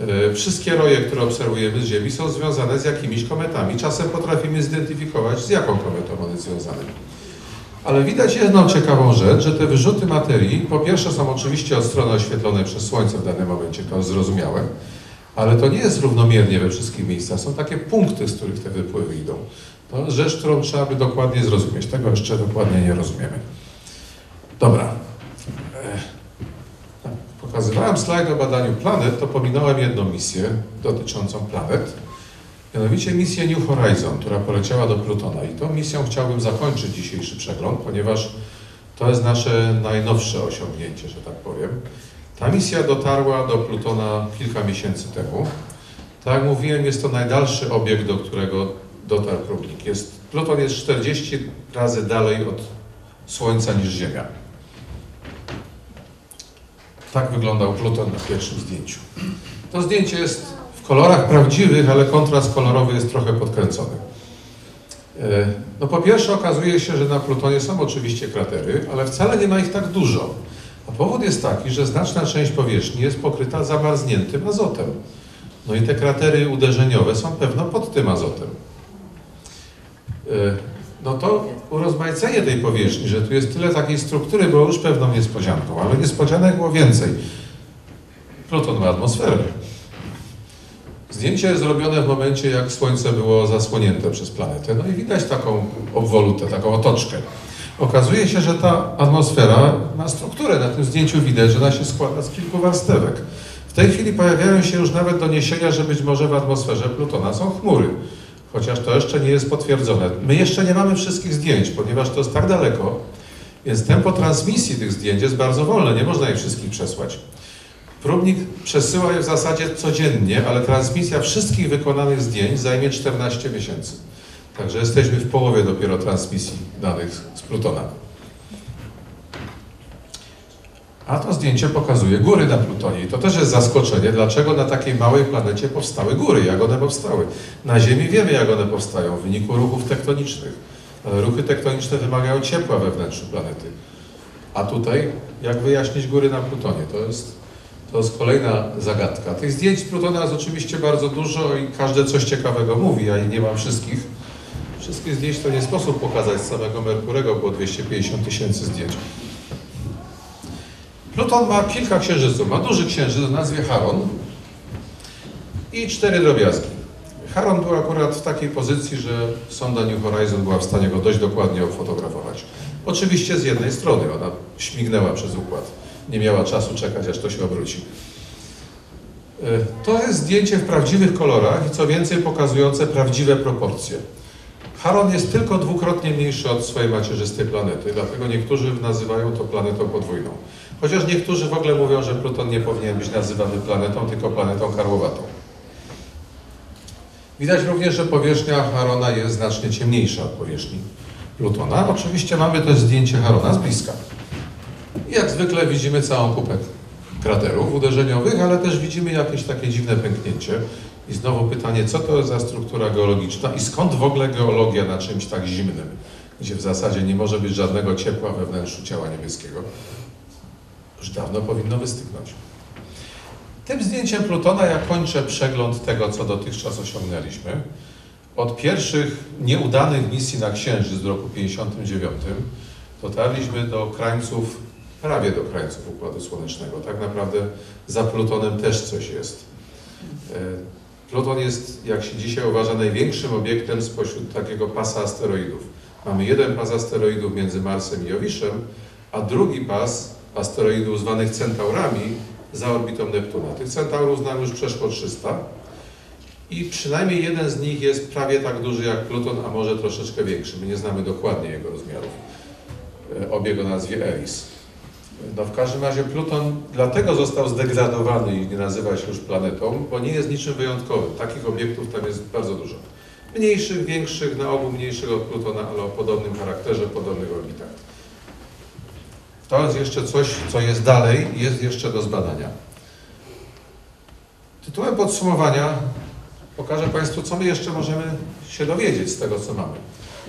E, Wszystkie roje, które obserwujemy z Ziemi są związane z jakimiś kometami. Czasem potrafimy zidentyfikować, z jaką kometą one związane. Ale widać jedną ciekawą rzecz, że te wyrzuty materii, po pierwsze są oczywiście od strony oświetlonej przez Słońce w danym momencie, to jest zrozumiałe, ale to nie jest równomiernie we wszystkich miejscach. Są takie punkty, z których te wypływy idą. To rzecz, którą trzeba by dokładnie zrozumieć. Tego jeszcze dokładnie nie rozumiemy. Dobra. E, pokazywałem slajd o badaniu planet, to pominąłem jedną misję dotyczącą planet, mianowicie misję New Horizon, która poleciała do Plutona. I tą misją chciałbym zakończyć dzisiejszy przegląd, ponieważ to jest nasze najnowsze osiągnięcie, że tak powiem. Ta misja dotarła do Plutona kilka miesięcy temu. Tak jak mówiłem, jest to najdalszy obiekt, do którego dotarł próbnik. Jest, Pluton jest 40 razy dalej od Słońca niż Ziemia. Tak wyglądał Pluton na pierwszym zdjęciu. To zdjęcie jest w kolorach prawdziwych, ale kontrast kolorowy jest trochę podkręcony. E, No po pierwsze okazuje się, że na Plutonie są oczywiście kratery, ale wcale nie ma ich tak dużo. A powód jest taki, że znaczna część powierzchni jest pokryta zamarzniętym azotem. No i te kratery uderzeniowe są pewno pod tym azotem. E, No to urozmaicenie tej powierzchni, że tu jest tyle takiej struktury, było już pewną niespodzianką, ale niespodzianek było więcej. Pluton ma atmosferę. Zdjęcie zrobione w momencie, jak Słońce było zasłonięte przez planetę. No i widać taką obwolutę, taką otoczkę. Okazuje się, że ta atmosfera ma strukturę. Na tym zdjęciu widać, że ona się składa z kilku warstewek. W tej chwili pojawiają się już nawet doniesienia, że być może w atmosferze Plutona są chmury. Chociaż to jeszcze nie jest potwierdzone. My jeszcze nie mamy wszystkich zdjęć, ponieważ to jest tak daleko, więc tempo transmisji tych zdjęć jest bardzo wolne, nie można ich wszystkich przesłać. Próbnik przesyła je w zasadzie codziennie, ale transmisja wszystkich wykonanych zdjęć zajmie 14 miesięcy. Także jesteśmy w połowie dopiero transmisji danych z Plutona. A to zdjęcie pokazuje góry na Plutonie. I to też jest zaskoczenie, dlaczego na takiej małej planecie powstały góry, jak one powstały. Na Ziemi wiemy, jak one powstają w wyniku ruchów tektonicznych. Ale ruchy tektoniczne wymagają ciepła we wnętrzu planety. A tutaj, jak wyjaśnić góry na Plutonie? To jest, to jest kolejna zagadka. Tych zdjęć z Plutona jest oczywiście bardzo dużo i każde coś ciekawego mówi. Ja nie mam wszystkich. Wszystkich zdjęć to nie sposób pokazać samego Merkurego, było 250 tysięcy zdjęć. Pluton ma kilka księżyców. Ma duży księżyc o nazwie Charon i cztery drobiazgi. Charon był akurat w takiej pozycji, że sonda New Horizon była w stanie go dość dokładnie ofotografować. Oczywiście z jednej strony, ona śmignęła przez układ. Nie miała czasu czekać, aż to się obróci. E, To jest zdjęcie w prawdziwych kolorach i co więcej pokazujące prawdziwe proporcje. Charon jest tylko dwukrotnie mniejszy od swojej macierzystej planety, dlatego niektórzy nazywają to planetą podwójną. Chociaż niektórzy w ogóle mówią, że Pluton nie powinien być nazywany planetą, tylko planetą karłowatą. Widać również, że powierzchnia Charona jest znacznie ciemniejsza od powierzchni Plutona. Oczywiście mamy też zdjęcie Charona z bliska. Jak zwykle widzimy całą kupę kraterów uderzeniowych, ale też widzimy jakieś takie dziwne pęknięcie. I znowu pytanie, co to za struktura geologiczna i skąd w ogóle geologia na czymś tak zimnym, gdzie w zasadzie nie może być żadnego ciepła we wnętrzu ciała niebieskiego? Już dawno powinno wystygnąć. Tym zdjęciem Plutona ja kończę przegląd tego, co dotychczas osiągnęliśmy. Od pierwszych nieudanych misji na Księżyc w roku 59 dotarliśmy do krańców, prawie do krańców Układu Słonecznego. Tak naprawdę za Plutonem też coś jest. Pluton jest, jak się dzisiaj uważa, największym obiektem spośród takiego pasa asteroidów. Mamy jeden pas asteroidów między Marsem i Jowiszem, a drugi pas asteroidów zwanych centaurami za orbitą Neptuna. Tych centaurów znam już przeszło 300 i przynajmniej jeden z nich jest prawie tak duży jak Pluton, a może troszeczkę większy. My nie znamy dokładnie jego rozmiarów. E, Obieg o nazwie Eris. No w każdym razie Pluton dlatego został zdegradowany i nie nazywa się już planetą, bo nie jest niczym wyjątkowym. Takich obiektów tam jest bardzo dużo. Mniejszych, większych, na ogół mniejszych od Plutona, ale o podobnym charakterze, podobnych orbitach. To jest jeszcze coś, co jest dalej jest jeszcze do zbadania. Tytułem podsumowania pokażę Państwu, co my jeszcze możemy się dowiedzieć z tego, co mamy.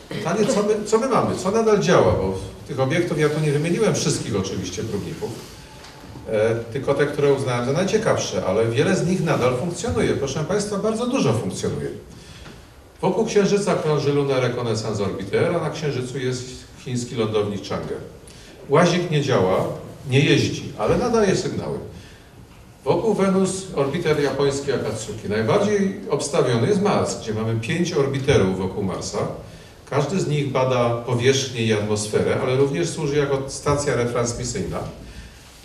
Pytanie, co my, co my mamy, co nadal działa, bo tych obiektów ja tu nie wymieniłem wszystkich oczywiście próbników, e, tylko te, które uznałem za najciekawsze, ale wiele z nich nadal funkcjonuje. Proszę Państwa, bardzo dużo funkcjonuje. Wokół Księżyca krąży Lunar Reconnaissance Orbiter, a na Księżycu jest chiński lądownik Chang'e. Łazik nie działa, nie jeździ, ale nadaje sygnały. Wokół Wenus orbiter japoński Akatsuki. Najbardziej obstawiony jest Mars, gdzie mamy pięć orbiterów wokół Marsa. Każdy z nich bada powierzchnię i atmosferę, ale również służy jako stacja retransmisyjna.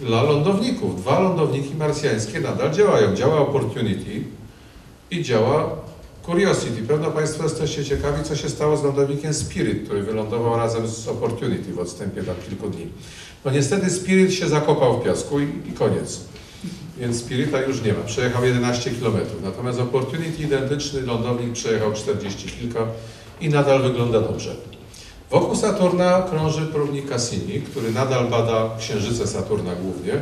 dla lądowników. Dwa lądowniki marsjańskie nadal działają. Działa Opportunity i działa Curiosity. Pewno Państwo jesteście ciekawi, co się stało z lądownikiem Spirit, który wylądował razem z Opportunity w odstępie tam kilku dni. No niestety Spirit się zakopał w piasku i, i koniec. Więc Spirita już nie ma. Przejechał 11 km. Natomiast Opportunity, identyczny lądownik, przejechał 40 kilka i nadal wygląda dobrze. Wokół Saturna krąży próbnik Cassini, który nadal bada księżyce Saturna głównie,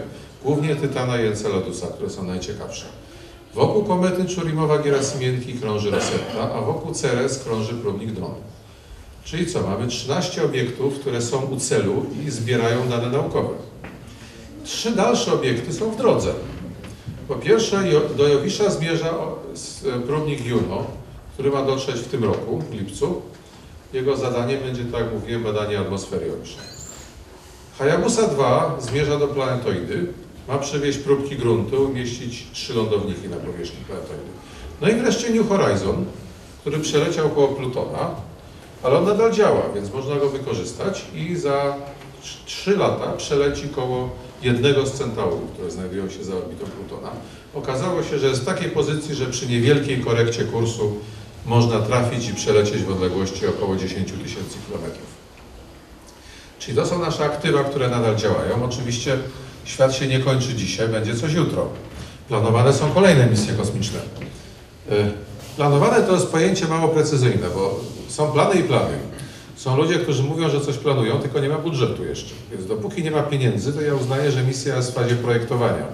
głównie Tytana i Enceladusa, które są najciekawsze. Wokół komety Czurimowa-Gerasimienki krąży Rosetta, a wokół Ceres krąży próbnik Dron. Czyli co, mamy 13 obiektów, które są u celu i zbierają dane naukowe. Trzy dalsze obiekty są w drodze. Po pierwsze, do Jowisza zmierza s- próbnik Juno, który ma dotrzeć w tym roku, w lipcu. Jego zadaniem będzie, tak jak mówiłem, badanie atmosfery Jowisza. Hayabusa 2 zmierza do planetoidy, ma przywieźć próbki gruntu, umieścić trzy lądowniki na powierzchni planetoidy. No i wreszcie New Horizon, który przeleciał koło Plutona, ale on nadal działa, więc można go wykorzystać i za trz- trzy lata przeleci koło jednego z centaurów, które znajdują się za orbitą Plutona. Okazało się, że jest w takiej pozycji, że przy niewielkiej korekcie kursu można trafić i przelecieć w odległości około 10 tysięcy kilometrów. Czyli to są nasze aktywa, które nadal działają. Oczywiście świat się nie kończy dzisiaj, będzie coś jutro. Planowane są kolejne misje kosmiczne. Y, Planowane to jest pojęcie mało precyzyjne, bo są plany i plany. Są ludzie, którzy mówią, że coś planują, tylko nie ma budżetu jeszcze. Więc dopóki nie ma pieniędzy, to ja uznaję, że misja jest w fazie projektowania.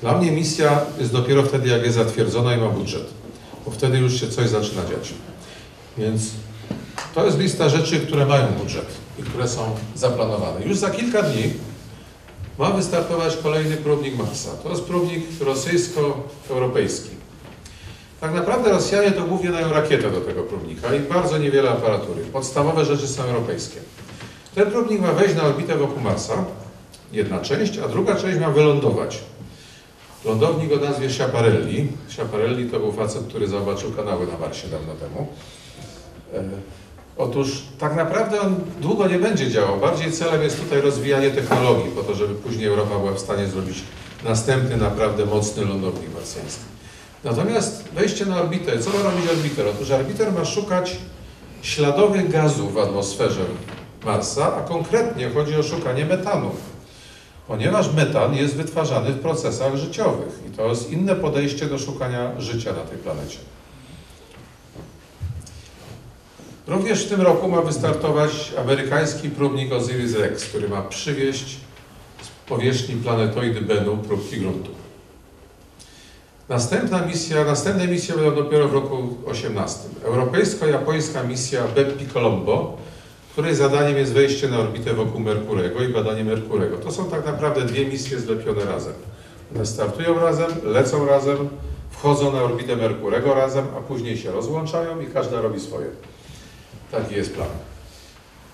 Dla mnie misja jest dopiero wtedy, jak jest zatwierdzona i ma budżet, bo wtedy już się coś zaczyna dziać. Więc to jest lista rzeczy, które mają budżet i które są zaplanowane. Już za kilka dni ma wystartować kolejny próbnik Marsa. To jest próbnik rosyjsko-europejski. Tak naprawdę Rosjanie to głównie dają rakietę do tego próbnika i bardzo niewiele aparatury. Podstawowe rzeczy są europejskie. Ten próbnik ma wejść na orbitę wokół Marsa, jedna część, a druga część ma wylądować. Lądownik o nazwie Schiaparelli. Schiaparelli to był facet, który zobaczył kanały na Marsie dawno temu. E, Otóż tak naprawdę on długo nie będzie działał. Bardziej celem jest tutaj rozwijanie technologii, po to, żeby później Europa była w stanie zrobić następny naprawdę mocny lądownik marsjański. Natomiast wejście na orbitę, co ma robić orbiter? Otóż orbiter ma szukać śladowych gazów w atmosferze Marsa, a konkretnie chodzi o szukanie metanu. Ponieważ metan jest wytwarzany w procesach życiowych i to jest inne podejście do szukania życia na tej planecie. Również w tym roku ma wystartować amerykański próbnik Osiris-Rex, który ma przywieźć z powierzchni planetoidy Bennu próbki gruntu. Następna misja, następne misje będą dopiero w roku 18. Europejsko-japońska misja Beppi Colombo, której zadaniem jest wejście na orbitę wokół Merkurego i badanie Merkurego. To są tak naprawdę dwie misje zlepione razem. One startują razem, lecą razem, wchodzą na orbitę Merkurego razem, a później się rozłączają i każda robi swoje. Taki jest plan.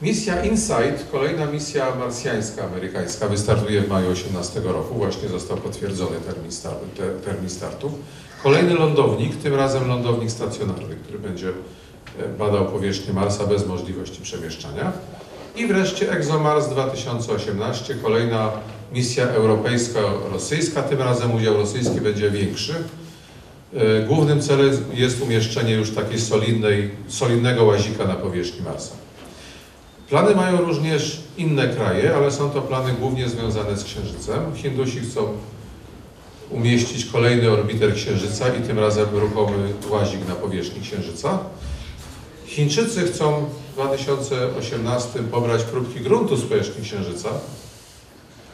Misja InSight, kolejna misja marsjańska, amerykańska, wystartuje w maju 18 roku. Właśnie został potwierdzony termin, startu, te, termin startu. Kolejny lądownik, tym razem lądownik stacjonarny, który będzie badał powierzchnię Marsa bez możliwości przemieszczania. I wreszcie ExoMars 2018, kolejna misja europejsko-rosyjska. Tym razem udział rosyjski będzie większy. E, Głównym celem jest umieszczenie już takiej solidnej, solidnego łazika na powierzchni Marsa. Plany mają również inne kraje, ale są to plany głównie związane z Księżycem. Hindusi chcą umieścić kolejny orbiter Księżyca i tym razem ruchomy łazik na powierzchni Księżyca. Chińczycy chcą w 2018 pobrać próbki gruntu z powierzchni Księżyca,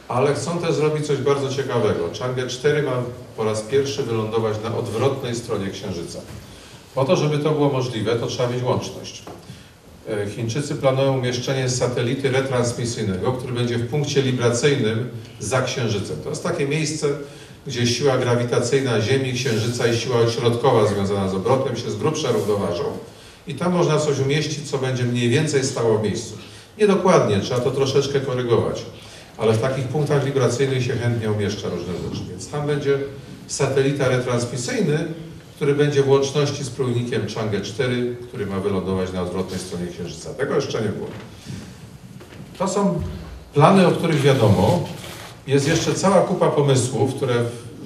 ale chcą też zrobić coś bardzo ciekawego. Chang'e 4 ma po raz pierwszy wylądować na odwrotnej stronie Księżyca. Po to, żeby to było możliwe, to trzeba mieć łączność. E, Chińczycy planują umieszczenie satelity retransmisyjnego, który będzie w punkcie libracyjnym za Księżycem. To jest takie miejsce, gdzie siła grawitacyjna Ziemi, Księżyca i siła środkowa związana z obrotem się z grubsza równoważą. I tam można coś umieścić, co będzie mniej więcej stało w miejscu. Niedokładnie, trzeba to troszeczkę korygować, ale w takich punktach libracyjnych się chętnie umieszcza różne rzeczy. Więc tam będzie satelita retransmisyjny, który będzie w łączności z próbnikiem Chang'e 4, który ma wylądować na odwrotnej stronie Księżyca. Tego jeszcze nie było. To są plany, o których wiadomo. jest jeszcze cała kupa pomysłów, które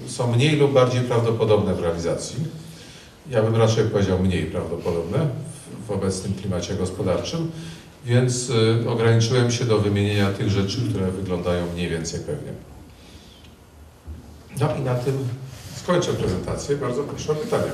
są mniej lub bardziej prawdopodobne w realizacji. Ja bym raczej powiedział mniej prawdopodobne w, w obecnym klimacie gospodarczym, więc y, ograniczyłem się do wymienienia tych rzeczy, które wyglądają mniej więcej pewnie. No i na tym skończę prezentację. Bardzo proszę o pytania.